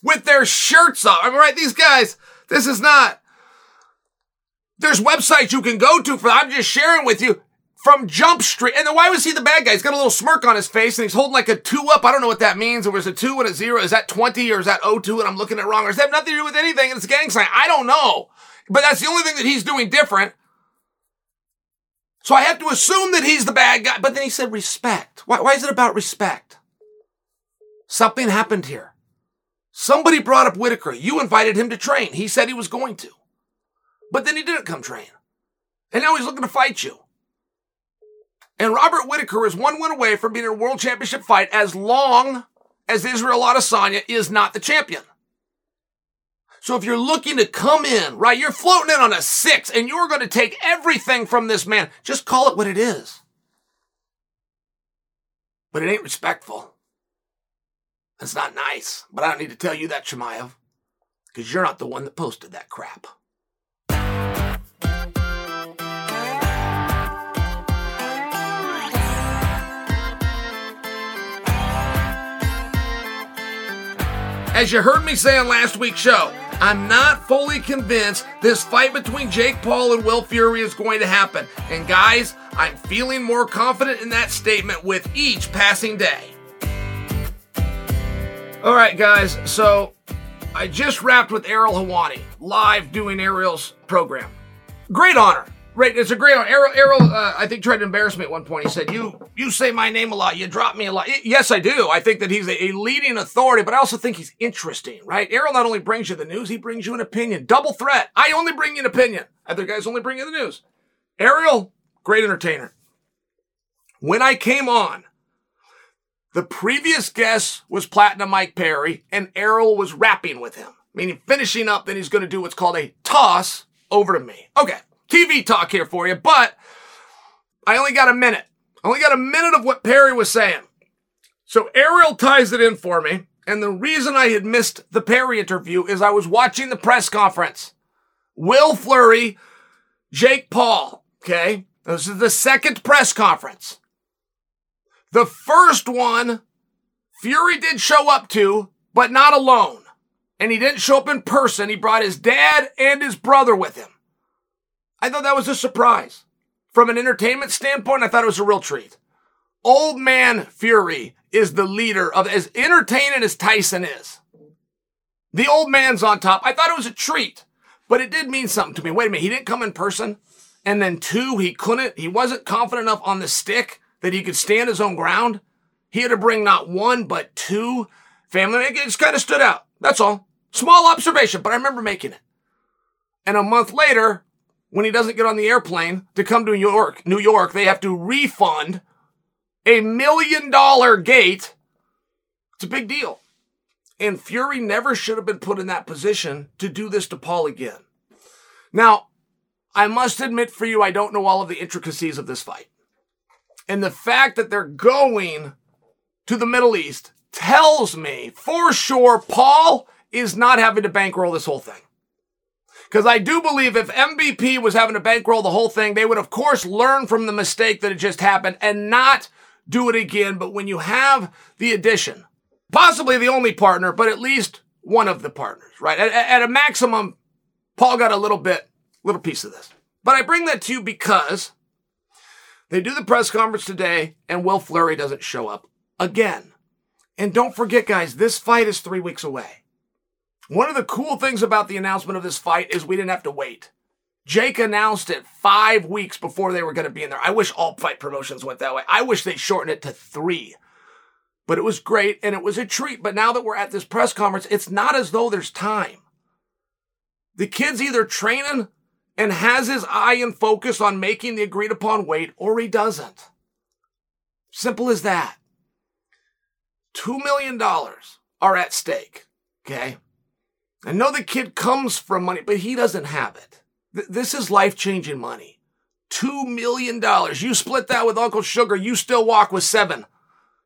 [SPEAKER 1] with their shirts off. I mean, right? These guys, this is not. There's websites you can go to for. I'm just sharing with you from Jump Street. And then why was he the bad guy? He's got a little smirk on his face and he's holding like a two up. I don't know what that means. There was a two and a zero. Is that 20 or is that 02 and I'm looking at wrong? Or does that have nothing to do with anything? And it's a gang sign. I don't know. But that's the only thing that he's doing different. So I have to assume that he's the bad guy. But then he said respect. Why, why is it about respect? Something happened here. Somebody brought up Whittaker. You invited him to train. He said he was going to. But then he didn't come train. And now he's looking to fight you. And Robert Whittaker is one win away from being in a world championship fight as long as Israel Adesanya is not the champion. So if you're looking to come in, right, you're floating in on a six and you're going to take everything from this man, just call it what it is. But it ain't respectful. That's not nice, but I don't need to tell you that, Chimaev, because you're not the one that posted that crap. As you heard me say on last week's show, I'm not fully convinced this fight between Jake Paul and Will Fury is going to happen. And guys, I'm feeling more confident in that statement with each passing day. All right, guys. So I just wrapped with Ariel Helwani, live doing Ariel's program. Great honor. Right, it's a great one. Ariel, Ariel uh, I think tried to embarrass me at one point. He said, "You, you say my name a lot. You drop me a lot." Yes, I do. I think that he's a, a leading authority, but I also think he's interesting. Right? Ariel not only brings you the news, he brings you an opinion. Double threat. I only bring you an opinion. Other guys only bring you the news. Ariel, great entertainer. When I came on, the previous guest was Platinum Mike Perry, and Ariel was rapping with him, meaning finishing up, then he's going to do what's called a toss over to me. Okay, TV talk here for you, but I only got a minute. I only got a minute of what Perry was saying. So Ariel ties it in for me, And the reason I had missed the Perry interview is I was watching the press conference. Will Fleury, Jake Paul, okay? This is the second press conference. The first one, Fury did show up to, but not alone. And he didn't show up in person. He brought his dad and his brother with him. I thought that was a surprise. From an entertainment standpoint, I thought it was a real treat. Old man Fury is the leader of as entertaining as Tyson is. The old man's on top. I thought it was a treat, but it did mean something to me. Wait a minute. He didn't come in person. And then two, he couldn't, he wasn't confident enough on the stick that he could stand his own ground. He had to bring not one, but two family. It just kind of stood out. That's all. Small observation, but I remember making it. And a month later, when he doesn't get on the airplane to come to New York, New York, they have to refund a million dollar gate. It's a big deal. And Fury never should have been put in that position to do this to Paul again. Now, I must admit for you, I don't know all of the intricacies of this fight. And the fact that they're going to the Middle East tells me for sure Paul is not having to bankroll this whole thing. Because I do believe if MVP was having to bankroll the whole thing, they would, of course, learn from the mistake that had just happened and not do it again. But when you have the addition, possibly the only partner, but at least one of the partners, right? At, at a maximum, Paul got a little bit, little piece of this. But I bring that to you because they do the press conference today and Will Fleury doesn't show up again. And don't forget, guys, this fight is three weeks away. One of the cool things about the announcement of this fight is we didn't have to wait. Jake announced it five weeks before they were going to be in there. I wish all fight promotions went that way. I wish they shortened it to three. But it was great and it was a treat. But now that we're at this press conference, it's not as though there's time. The kid's either training and has his eye and focus on making the agreed upon weight or he doesn't. Simple as that. $2 million are at stake. Okay. I know the kid comes from money, but he doesn't have it. Th- this is life changing money. $2 million. You split that with Uncle Sugar, you still walk with seven.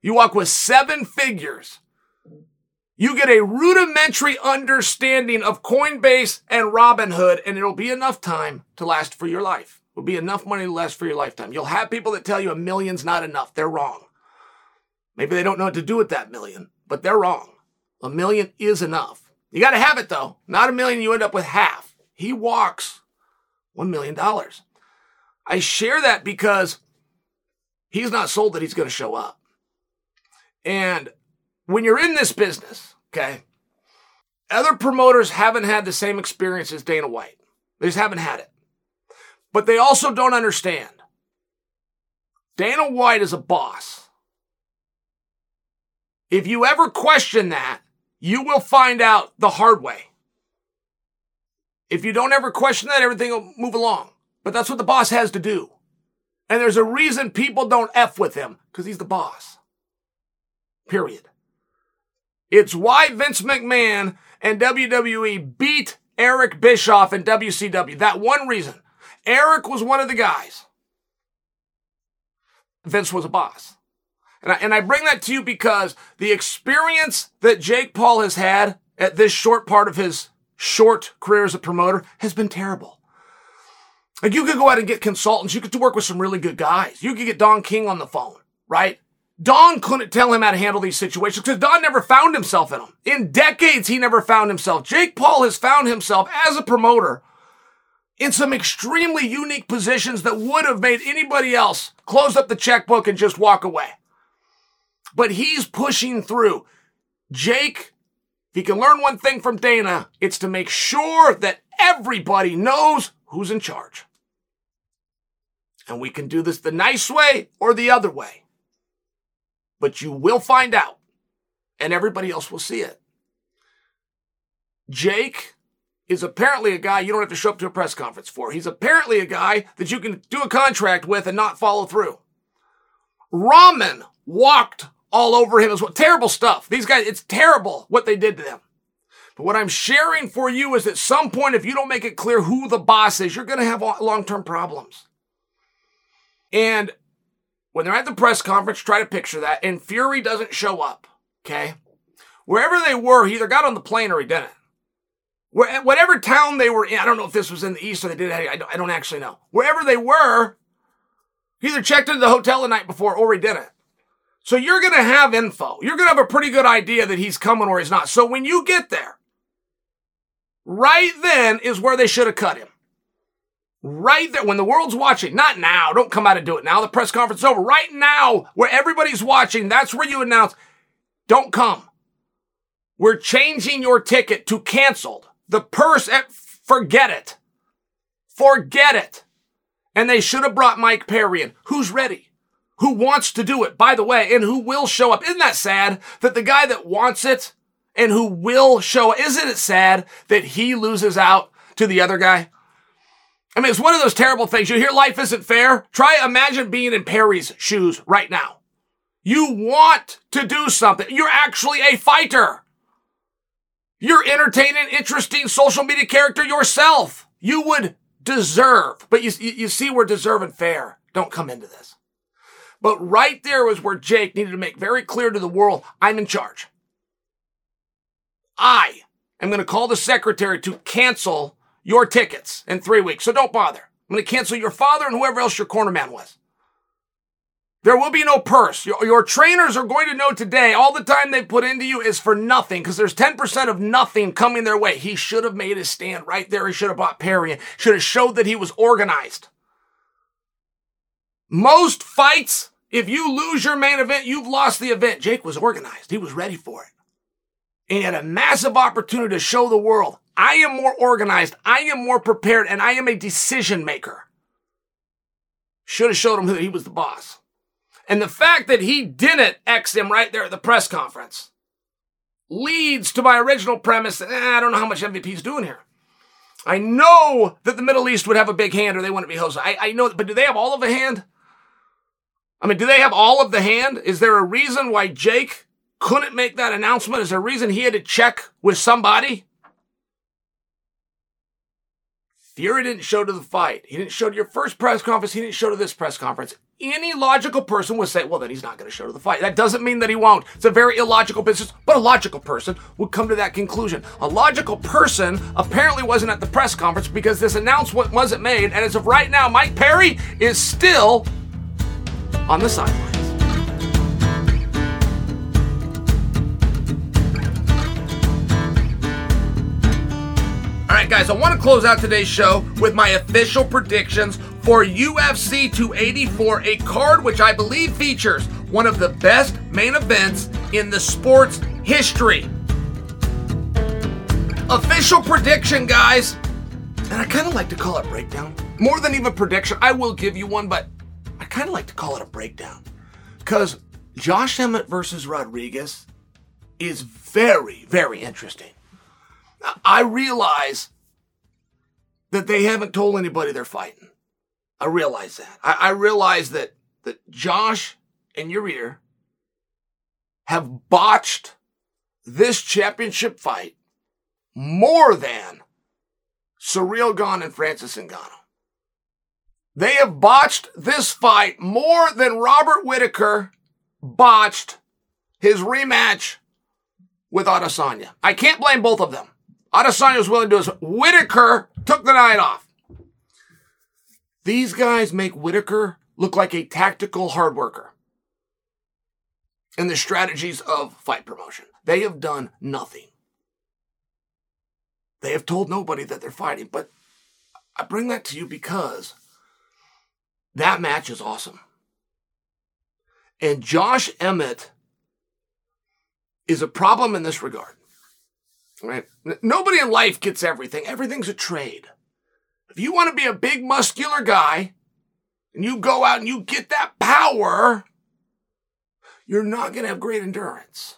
[SPEAKER 1] You walk with seven figures. You get a rudimentary understanding of Coinbase and Robinhood, and it'll be enough time to last for your life. It'll be enough money to last for your lifetime. You'll have people that tell you a million's not enough. They're wrong. Maybe they don't know what to do with that million, but they're wrong. A million is enough. You got to have it though. Not a million, you end up with half. He walks $1 million. I share that because he's not sold that he's going to show up. And when you're in this business, okay, other promoters haven't had the same experience as Dana White. They just haven't had it. But they also don't understand. Dana White is a boss. If you ever question that, you will find out the hard way. If you don't ever question that, everything will move along. But that's what the boss has to do. And there's a reason people don't F with him, because he's the boss. Period. It's why Vince McMahon and WWE beat Eric Bischoff in WCW. That one reason. Eric was one of the guys. Vince was a boss. And I, and I bring that to you because the experience that Jake Paul has had at this short part of his short career as a promoter has been terrible. Like you could go out and get consultants. You could work with some really good guys. You could get Don King on the phone, right? Don couldn't tell him how to handle these situations because Don never found himself in them. In decades, he never found himself. Jake Paul has found himself as a promoter in some extremely unique positions that would have made anybody else close up the checkbook and just walk away. But he's pushing through. Jake if he can learn one thing from Dana, it's to make sure that everybody knows who's in charge. And we can do this the nice way or the other way. But you will find out, and everybody else will see it. Jake is apparently a guy you don't have to show up to a press conference for. He's apparently a guy that you can do a contract with and not follow through. Rahman walked all over him as well. Terrible stuff. These guys, it's terrible what they did to them. But what I'm sharing for you is at some point, if you don't make it clear who the boss is, you're going to have long-term problems. And when they're at the press conference, try to picture that, and Fury doesn't show up. Okay. wherever they were, he either got on the plane or he didn't. Whatever town they were in, I don't know if this was in the east or they did, I don't, I don't actually know. Wherever they were, he either checked into the hotel the night before or he didn't. So you're going to have info. You're going to have a pretty good idea that he's coming or he's not. So when you get there, right then is where they should have cut him. Right there, when the world's watching, not now, don't come out and do it now. The press conference is over. Right now, where everybody's watching, that's where you announce, don't come. We're changing your ticket to canceled. The purse, at, forget it. Forget it. And they should have brought Mike Perry in. Who's ready? Who wants to do it, by the way, and who will show up. Isn't that sad that the guy that wants it and who will show, up? isn't it sad that he loses out to the other guy? I mean, it's one of those terrible things. You hear life isn't fair. Try imagine being in Perry's shoes right now. You want to do something. You're actually a fighter. You're entertaining, interesting social media character yourself. You would deserve, but you, you see, we're deserving fair. Don't come into this. But right there was where Jake needed to make very clear to the world, I'm in charge. I am going to call the secretary to cancel your tickets in three weeks. So don't bother. I'm going to cancel your father and whoever else your cornerman was. There will be no purse. Your, your, trainers are going to know today all the time they put into you is for nothing because there's 10% of nothing coming their way. He should have made his stand right there. He should have bought Perry and should have showed that he was organized. Most fights, if you lose your main event, you've lost the event. Jake was organized. He was ready for it. And he had a massive opportunity to show the world I am more organized, I am more prepared, and I am a decision maker. Should have showed him that he was the boss. And the fact that he didn't X him right there at the press conference leads to my original premise that eh, I don't know how much MVP's doing here. I know that the Middle East would have a big hand or they wouldn't be hosted. I, I know, but do they have all of the hand? I mean, do they have all of the hand? Is there a reason why Jake couldn't make that announcement? Is there a reason he had to check with somebody? Fury didn't show to the fight. He didn't show to your first press conference. He didn't show to this press conference. Any logical person would say, well, then he's not going to show to the fight. That doesn't mean that he won't. It's a very illogical business, but a logical person would come to that conclusion. A logical person apparently wasn't at the press conference because this announcement wasn't made. And as of right now, Mike Perry is still on the sidelines. All right, guys, I want to close out today's show with my official predictions for UFC 284, a card which I believe features one of the best main events in the sport's history. Official prediction, guys. And I kind of like to call it breakdown. More than even prediction, I will give you one, but kind of like to call it a breakdown. Because Josh Emmett versus Rodriguez is very, very interesting. I realize that they haven't told anybody they're fighting. I realize that. I, I realize that that Josh and Yair have botched this championship fight more than Ciryl Gane and Francis Ngannou. They have botched this fight more than Robert Whittaker botched his rematch with Adesanya. I can't blame both of them. Adesanya was willing to do this. Whittaker took the night off. These guys make Whittaker look like a tactical hard worker in the strategies of fight promotion. They have done nothing. They have told nobody that they're fighting, but I bring that to you because that match is awesome. And Josh Emmett is a problem in this regard. Right? Nobody in life gets everything. Everything's a trade. If you want to be a big muscular guy and you go out and you get that power, you're not going to have great endurance.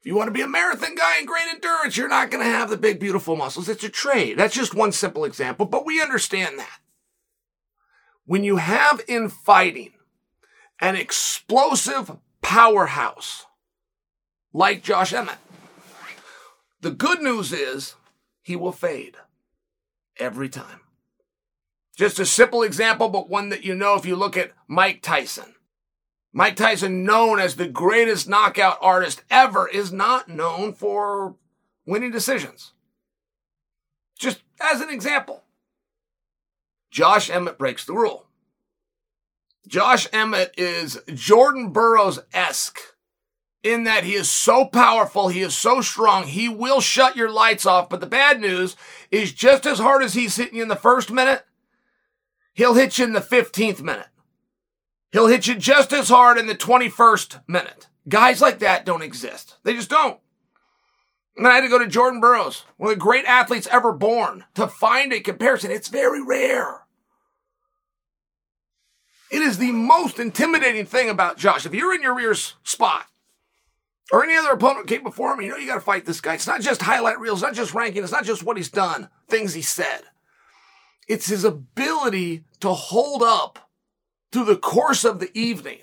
[SPEAKER 1] If you want to be a marathon guy and great endurance, you're not going to have the big, beautiful muscles. It's a trade. That's just one simple example, but we understand that. When you have in fighting an explosive powerhouse like Josh Emmett, the good news is he will fade every time. Just a simple example, but one that you know if you look at Mike Tyson. Mike Tyson, known as the greatest knockout artist ever, is not known for winning decisions. Just as an example, Josh Emmett breaks the rule. Josh Emmett is Jordan Burroughs esque in that he is so powerful, he is so strong, he will shut your lights off. But the bad news is just as hard as he's hitting you in the first minute, he'll hit you in the 15th minute. He'll hit you just as hard in the 21st minute. Guys like that don't exist. They just don't. And I had to go to Jordan Burroughs, one of the great athletes ever born, to find a comparison. It's very rare. It is the most intimidating thing about Josh. If you're in Yair's spot, or any other opponent came before him, you know you got to fight this guy. It's not just highlight reels, it's not just ranking, it's not just what he's done, things he said. It's his ability to hold up through the course of the evening.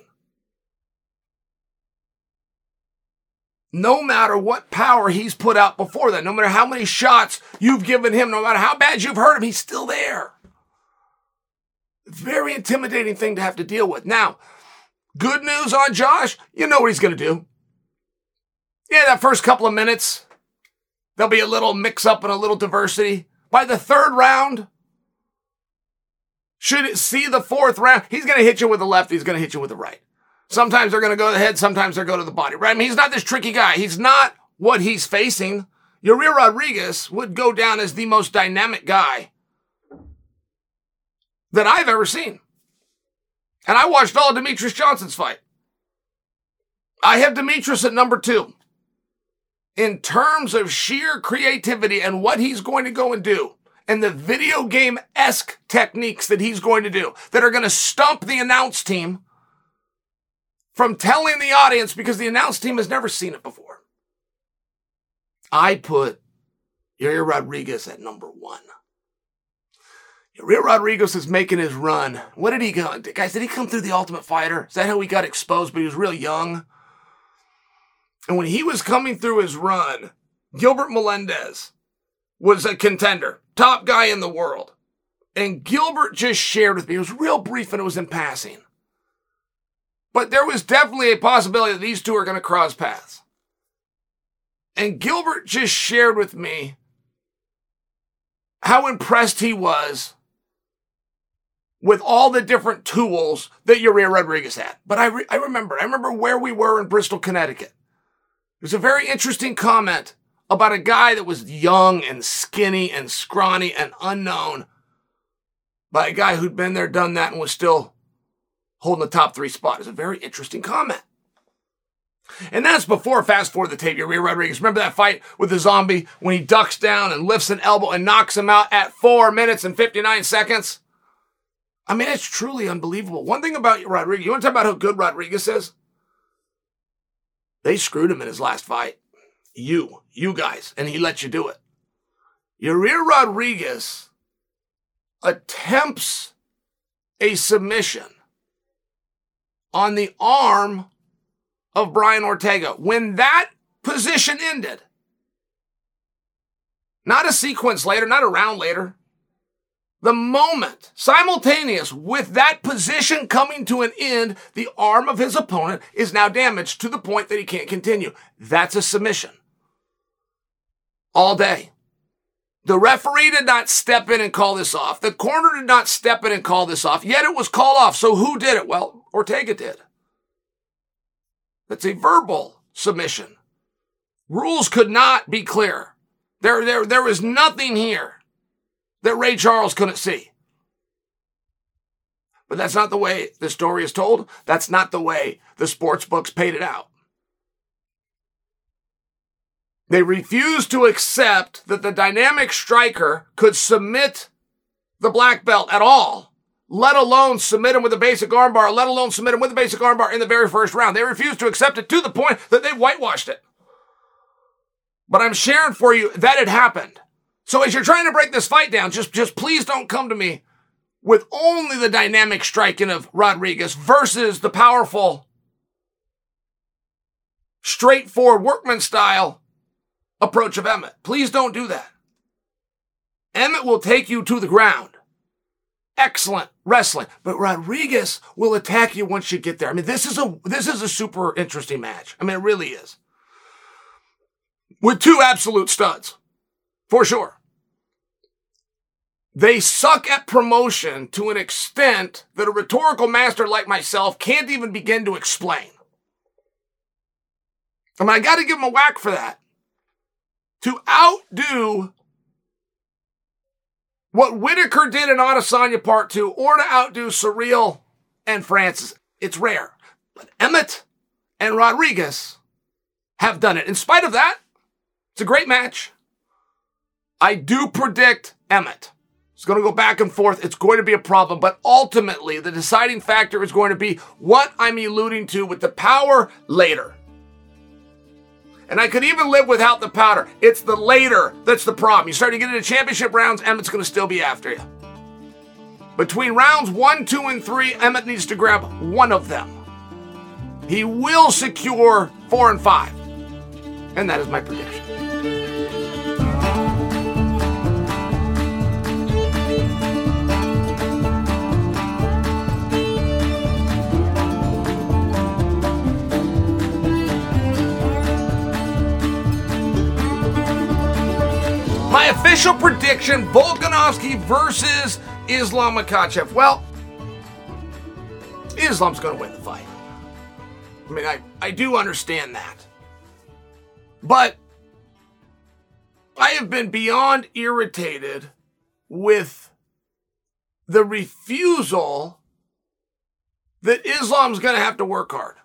[SPEAKER 1] No matter what power he's put out before that, no matter how many shots you've given him, no matter how bad you've hurt him, he's still there. Very intimidating thing to have to deal with. Now, good news on Josh, you know what he's going to do. Yeah, that first couple of minutes, there'll be a little mix up and a little diversity. By the third round, should see the fourth round, he's going to hit you with the left, he's going to hit you with the right. Sometimes they're going to go to the head, sometimes they're going to the body, right? I mean, he's not this tricky guy. He's not what he's facing. Yair Rodriguez would go down as the most dynamic guy that I've ever seen. And I watched all of Demetrious Johnson's fight. I have Demetrious at number two in terms of sheer creativity and what he's going to go and do and the video game esque techniques that he's going to do that are going to stump the announce team from telling the audience because the announce team has never seen it before. I put Yair Rodriguez at number one. Yair Rodriguez is making his run. What did he go? Guys, did he come through the Ultimate Fighter? Is that how he got exposed? But he was real young. And when he was coming through his run, Gilbert Melendez was a contender, top guy in the world. And Gilbert just shared with me, it was real brief and it was in passing. But there was definitely a possibility that these two are going to cross paths. And Gilbert just shared with me how impressed he was with all the different tools that Yair Rodriguez had. But I, re- I remember, I remember where we were in Bristol, Connecticut. There's a very interesting comment about a guy that was young and skinny and scrawny and unknown by a guy who'd been there, done that, and was still holding the top three spot. It's a very interesting comment. And that's before fast forward the tape. Yair Rodriguez. Remember that fight with the zombie when he ducks down and lifts an elbow and knocks him out at four minutes and 59 seconds? I mean, it's truly unbelievable. One thing about Rodriguez, you want to talk about how good Rodriguez is? They screwed him in his last fight. You, you guys, and he let you do it. Yair Rodriguez attempts a submission on the arm of Brian Ortega. When that position ended, not a sequence later, not a round later, the moment, simultaneous with that position coming to an end, the arm of his opponent is now damaged to the point that he can't continue. That's a submission. All day. The referee did not step in and call this off. The corner did not step in and call this off, yet it was called off. So who did it? Well, Ortega did. That's a verbal submission. Rules could not be clear. There, there, there was nothing here that Ray Charles couldn't see. But that's not the way the story is told. That's not the way the sports books paid it out. They refused to accept that the dynamic striker could submit the black belt at all, let alone submit him with a basic armbar, let alone submit him with a basic armbar in the very first round. They refused to accept it to the point that they whitewashed it. But I'm sharing for you that it happened. So as you're trying to break this fight down, just, just please don't come to me with only the dynamic striking of Rodriguez versus the powerful, straightforward workman style approach of Emmett. Please don't do that. Emmett will take you to the ground. excellent wrestling, but Rodriguez will attack you once you get there. I mean, this is a this is a super interesting match. I mean, it really is. With two absolute studs, for sure. They suck at promotion to an extent that a rhetorical master like myself can't even begin to explain. Mean, I got to give them a whack for that. To outdo what Whittaker did in Adesanya Part 2 or to outdo Ciryl and Francis. It's rare. But Emmett and Rodriguez have done it. In spite of that, it's a great match. I do predict Emmett. It's going to go back and forth. It's going to be a problem. But ultimately, the deciding factor is going to be what I'm alluding to with the power later. And I could even live without the powder. It's the later that's the problem. You start to get into championship rounds, Emmett's going to still be after you. Between rounds one, two, and three, Emmett needs to grab one of them. He will secure four and five. And that is my prediction. My official prediction Volkanovski versus Islam Makhachev. Well, Islam's going to win the fight. I mean, I, I do understand that. But I have been beyond irritated with the refusal that Islam's going to have to work hard.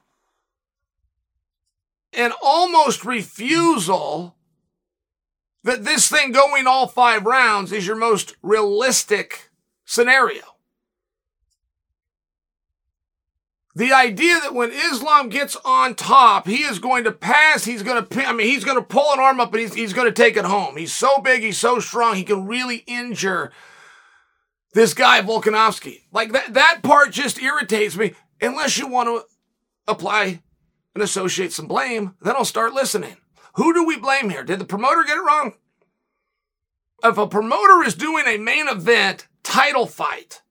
[SPEAKER 1] And almost refusal that this thing going all five rounds is your most realistic scenario. The idea that when Islam gets on top, he is going to pass, he's going to, I mean, he's going to pull an arm up and he's, he's going to take it home. He's so big, he's so strong, he can really injure this guy, Volkanovski. Like that, that part just irritates me. Unless you want to apply and associate some blame, then I'll start listening. Who do we blame here? Did the promoter get it wrong? If a promoter is doing a main event title fight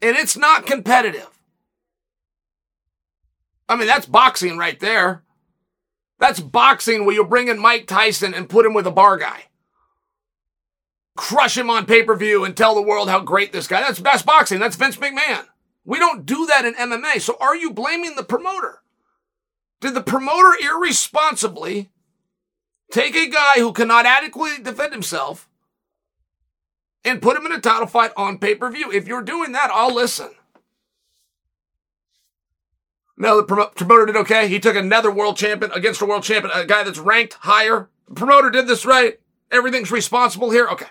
[SPEAKER 1] and it's not competitive, I mean, that's boxing right there. That's boxing where you bring in Mike Tyson and put him with a bar guy. Crush him on pay per view and tell the world how great this guy. That's best boxing. That's Vince McMahon. We don't do that in MMA. So are you blaming the promoter? Did the promoter irresponsibly Take a guy who cannot adequately defend himself and put him in a title fight on pay per view. If you're doing that, I'll listen. No, the promoter did okay. He took another world champion against a world champion, a guy that's ranked higher. The promoter did this right. Everything's responsible here. Okay.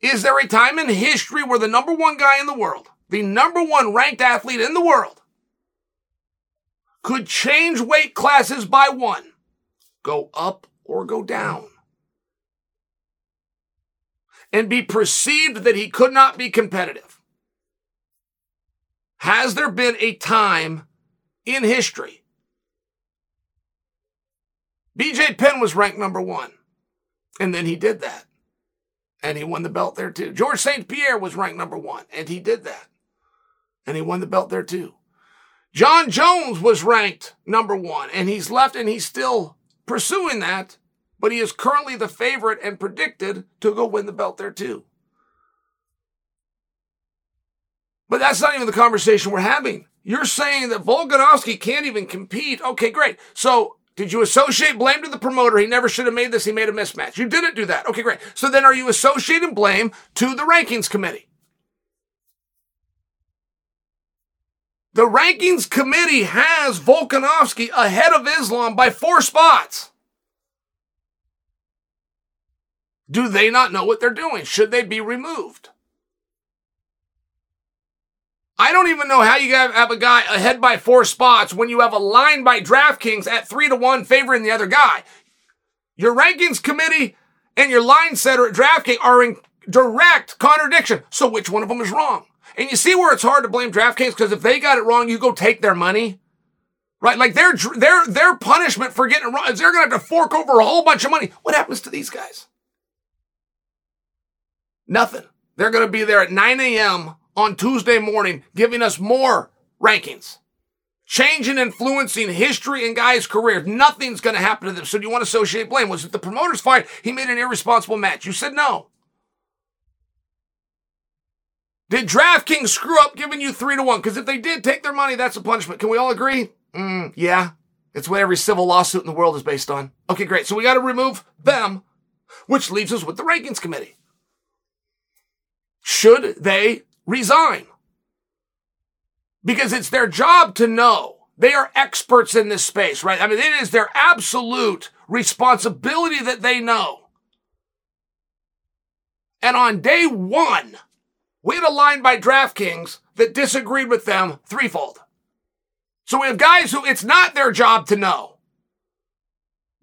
[SPEAKER 1] Is there a time in history where the number one guy in the world, the number one ranked athlete in the world, could change weight classes by one go up or go down. And be perceived that he could not be competitive. Has there been a time in history? BJ Penn was ranked number one, and then he did that. And he won the belt there too. George St. Pierre was ranked number one, and he did that. And he won the belt there too. Jon Jones was ranked number one, and he's left and he's still pursuing that, but he is currently the favorite and predicted to go win the belt there too. But that's not even the conversation we're having. You're saying that Volkanovski can't even compete. Okay, great. So did you associate blame to the promoter? He never should have made this. He made a mismatch. You didn't do that. Okay, great. So then are you associating blame to the rankings committee? The rankings committee has Volkanovski ahead of Islam by four spots. Do they not know what they're doing? Should they be removed? I don't even know how you have a guy ahead by four spots when you have a line by DraftKings at three to one favoring the other guy. Your rankings committee and your line setter at DraftKings are in direct contradiction. So which one of them is wrong? And you see where it's hard to blame DraftKings because if they got it wrong, you go take their money. Right? Like their, their, their punishment for getting it wrong is they're going to have to fork over a whole bunch of money. What happens to these guys? Nothing. they're going to be there at 9 a.m. on Tuesday morning giving us more rankings. Changing, influencing history and guys' careers. Nothing's going to happen to them. So do you want to associate blame? Was it the promoter's fine? He made an irresponsible match. You said no. Did DraftKings screw up giving you three to one? Because if they did take their money, that's a punishment. Can we all agree? Mm, yeah. It's what every civil lawsuit in the world is based on. Okay, great. So we got to remove them, which leaves us with the rankings committee. Should they resign? Because it's their job to know. They are experts in this space, right? I mean, it is their absolute responsibility that they know. And on day one, we had a line by DraftKings that disagreed with them threefold. So we have guys who it's not their job to know.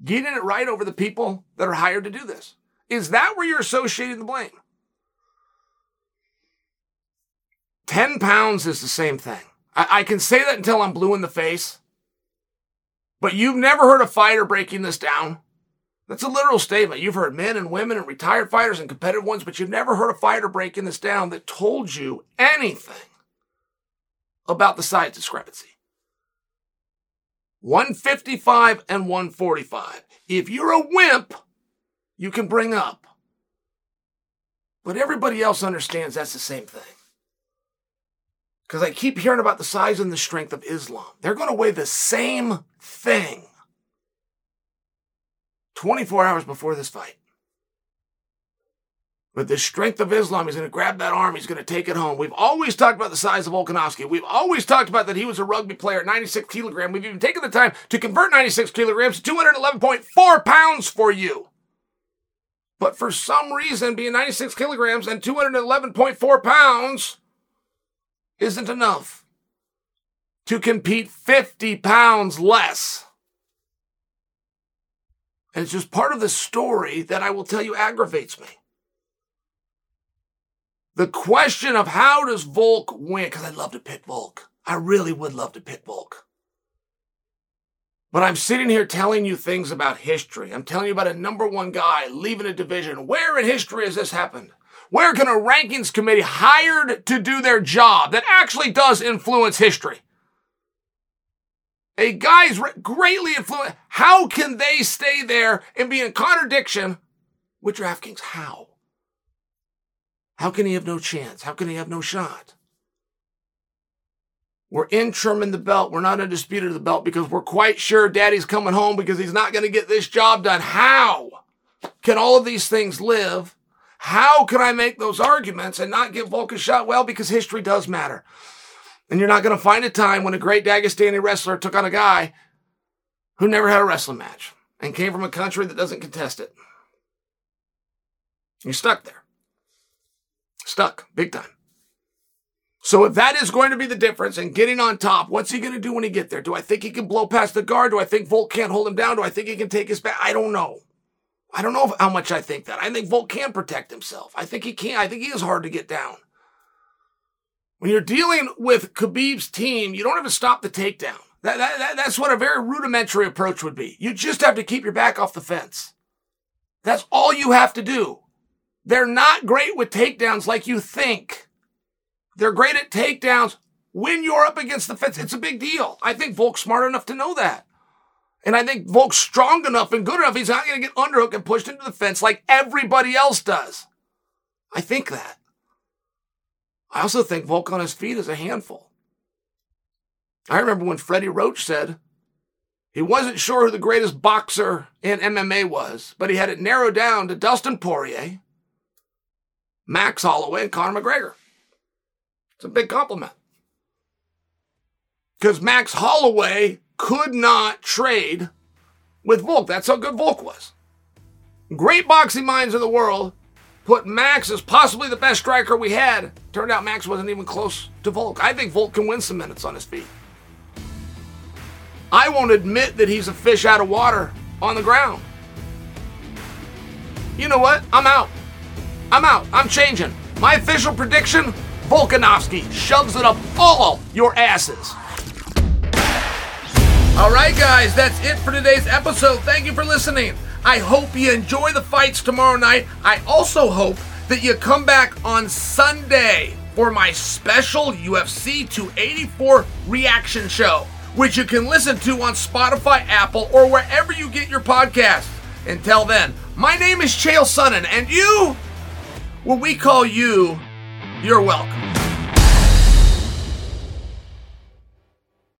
[SPEAKER 1] Getting it right over the people that are hired to do this. Is that where you're associating the blame? 10 pounds is the same thing. I, I can say that until I'm blue in the face. But you've never heard a fighter breaking this down. That's a literal statement. You've heard men and women and retired fighters and competitive ones, but you've never heard a fighter breaking this down that told you anything about the size discrepancy. 155 and 145. If you're a wimp, you can bring up. But everybody else understands that's the same thing. Because I keep hearing about the size and the strength of Islam. They're going to weigh the same thing 24 hours before this fight. But the strength of Islam, he's going to grab that arm, he's going to take it home. We've always talked about the size of Volkanovski. We've always talked about that he was a rugby player at 96 kilogram. We've even taken the time to convert 96 kilograms to 211.4 pounds for you. But for some reason, being 96 kilograms and 211.4 pounds isn't enough to compete 50 pounds less. And it's just part of the story that I will tell you aggravates me. The question of how does Volk win? Because I'd love to pick Volk. I really would love to pick Volk. But I'm sitting here telling you things about history. I'm telling you about a number one guy leaving a division. Where in history has this happened? Where can a rankings committee hired to do their job that actually does influence history? A guy's greatly influenced. How can they stay there and be in contradiction with DraftKings? How? How can he have no chance? How can he have no shot? We're interim in the belt. We're not undisputed of the belt because we're quite sure daddy's coming home because he's not going to get this job done. How can all of these things live? How can I make those arguments and not give Volk a shot? Well, because history does matter. And you're not going to find a time when a great Dagestani wrestler took on a guy who never had a wrestling match and came from a country that doesn't contest it. You're stuck there. Stuck, big time. So if that is going to be the difference and getting on top, what's he going to do when he get there? Do I think he can blow past the guard? Do I think Volk can't hold him down? Do I think he can take his back? I don't know. I don't know how much I think that. I think Volk can protect himself. I think he can. I think he is hard to get down. When you're dealing with Khabib's team, you don't have to stop the takedown. That, that, that, that's what a very rudimentary approach would be. You just have to keep your back off the fence. That's all you have to do. They're not great with takedowns like you think. They're great at takedowns when you're up against the fence. It's a big deal. I think Volk's smart enough to know that. And I think Volk's strong enough and good enough. He's not going to get underhook and pushed into the fence like everybody else does. I think that. I also think Volk on his feet is a handful. I remember when Freddie Roach said he wasn't sure who the greatest boxer in MMA was, but he had it narrowed down to Dustin Poirier, Max Holloway, and Conor McGregor. It's a big compliment. Because Max Holloway could not trade with Volk. That's how good Volk was. Great boxing minds in the world put Max as possibly the best striker we had. Turned out Max wasn't even close to Volk. I think Volk can win some minutes on his feet. I won't admit that he's a fish out of water on the ground. You know what? I'm out. I'm out. I'm changing. My official prediction Volkanovski shoves it up all your asses. All right, guys, that's it for today's episode. Thank you for listening. I hope you enjoy the fights tomorrow night. I also hope that you come back on Sunday for my special UFC 284 reaction show, which you can listen to on Spotify, Apple, or wherever you get your podcast. Until then, my name is Chael Sonnen, and you, well, we call you, you're welcome.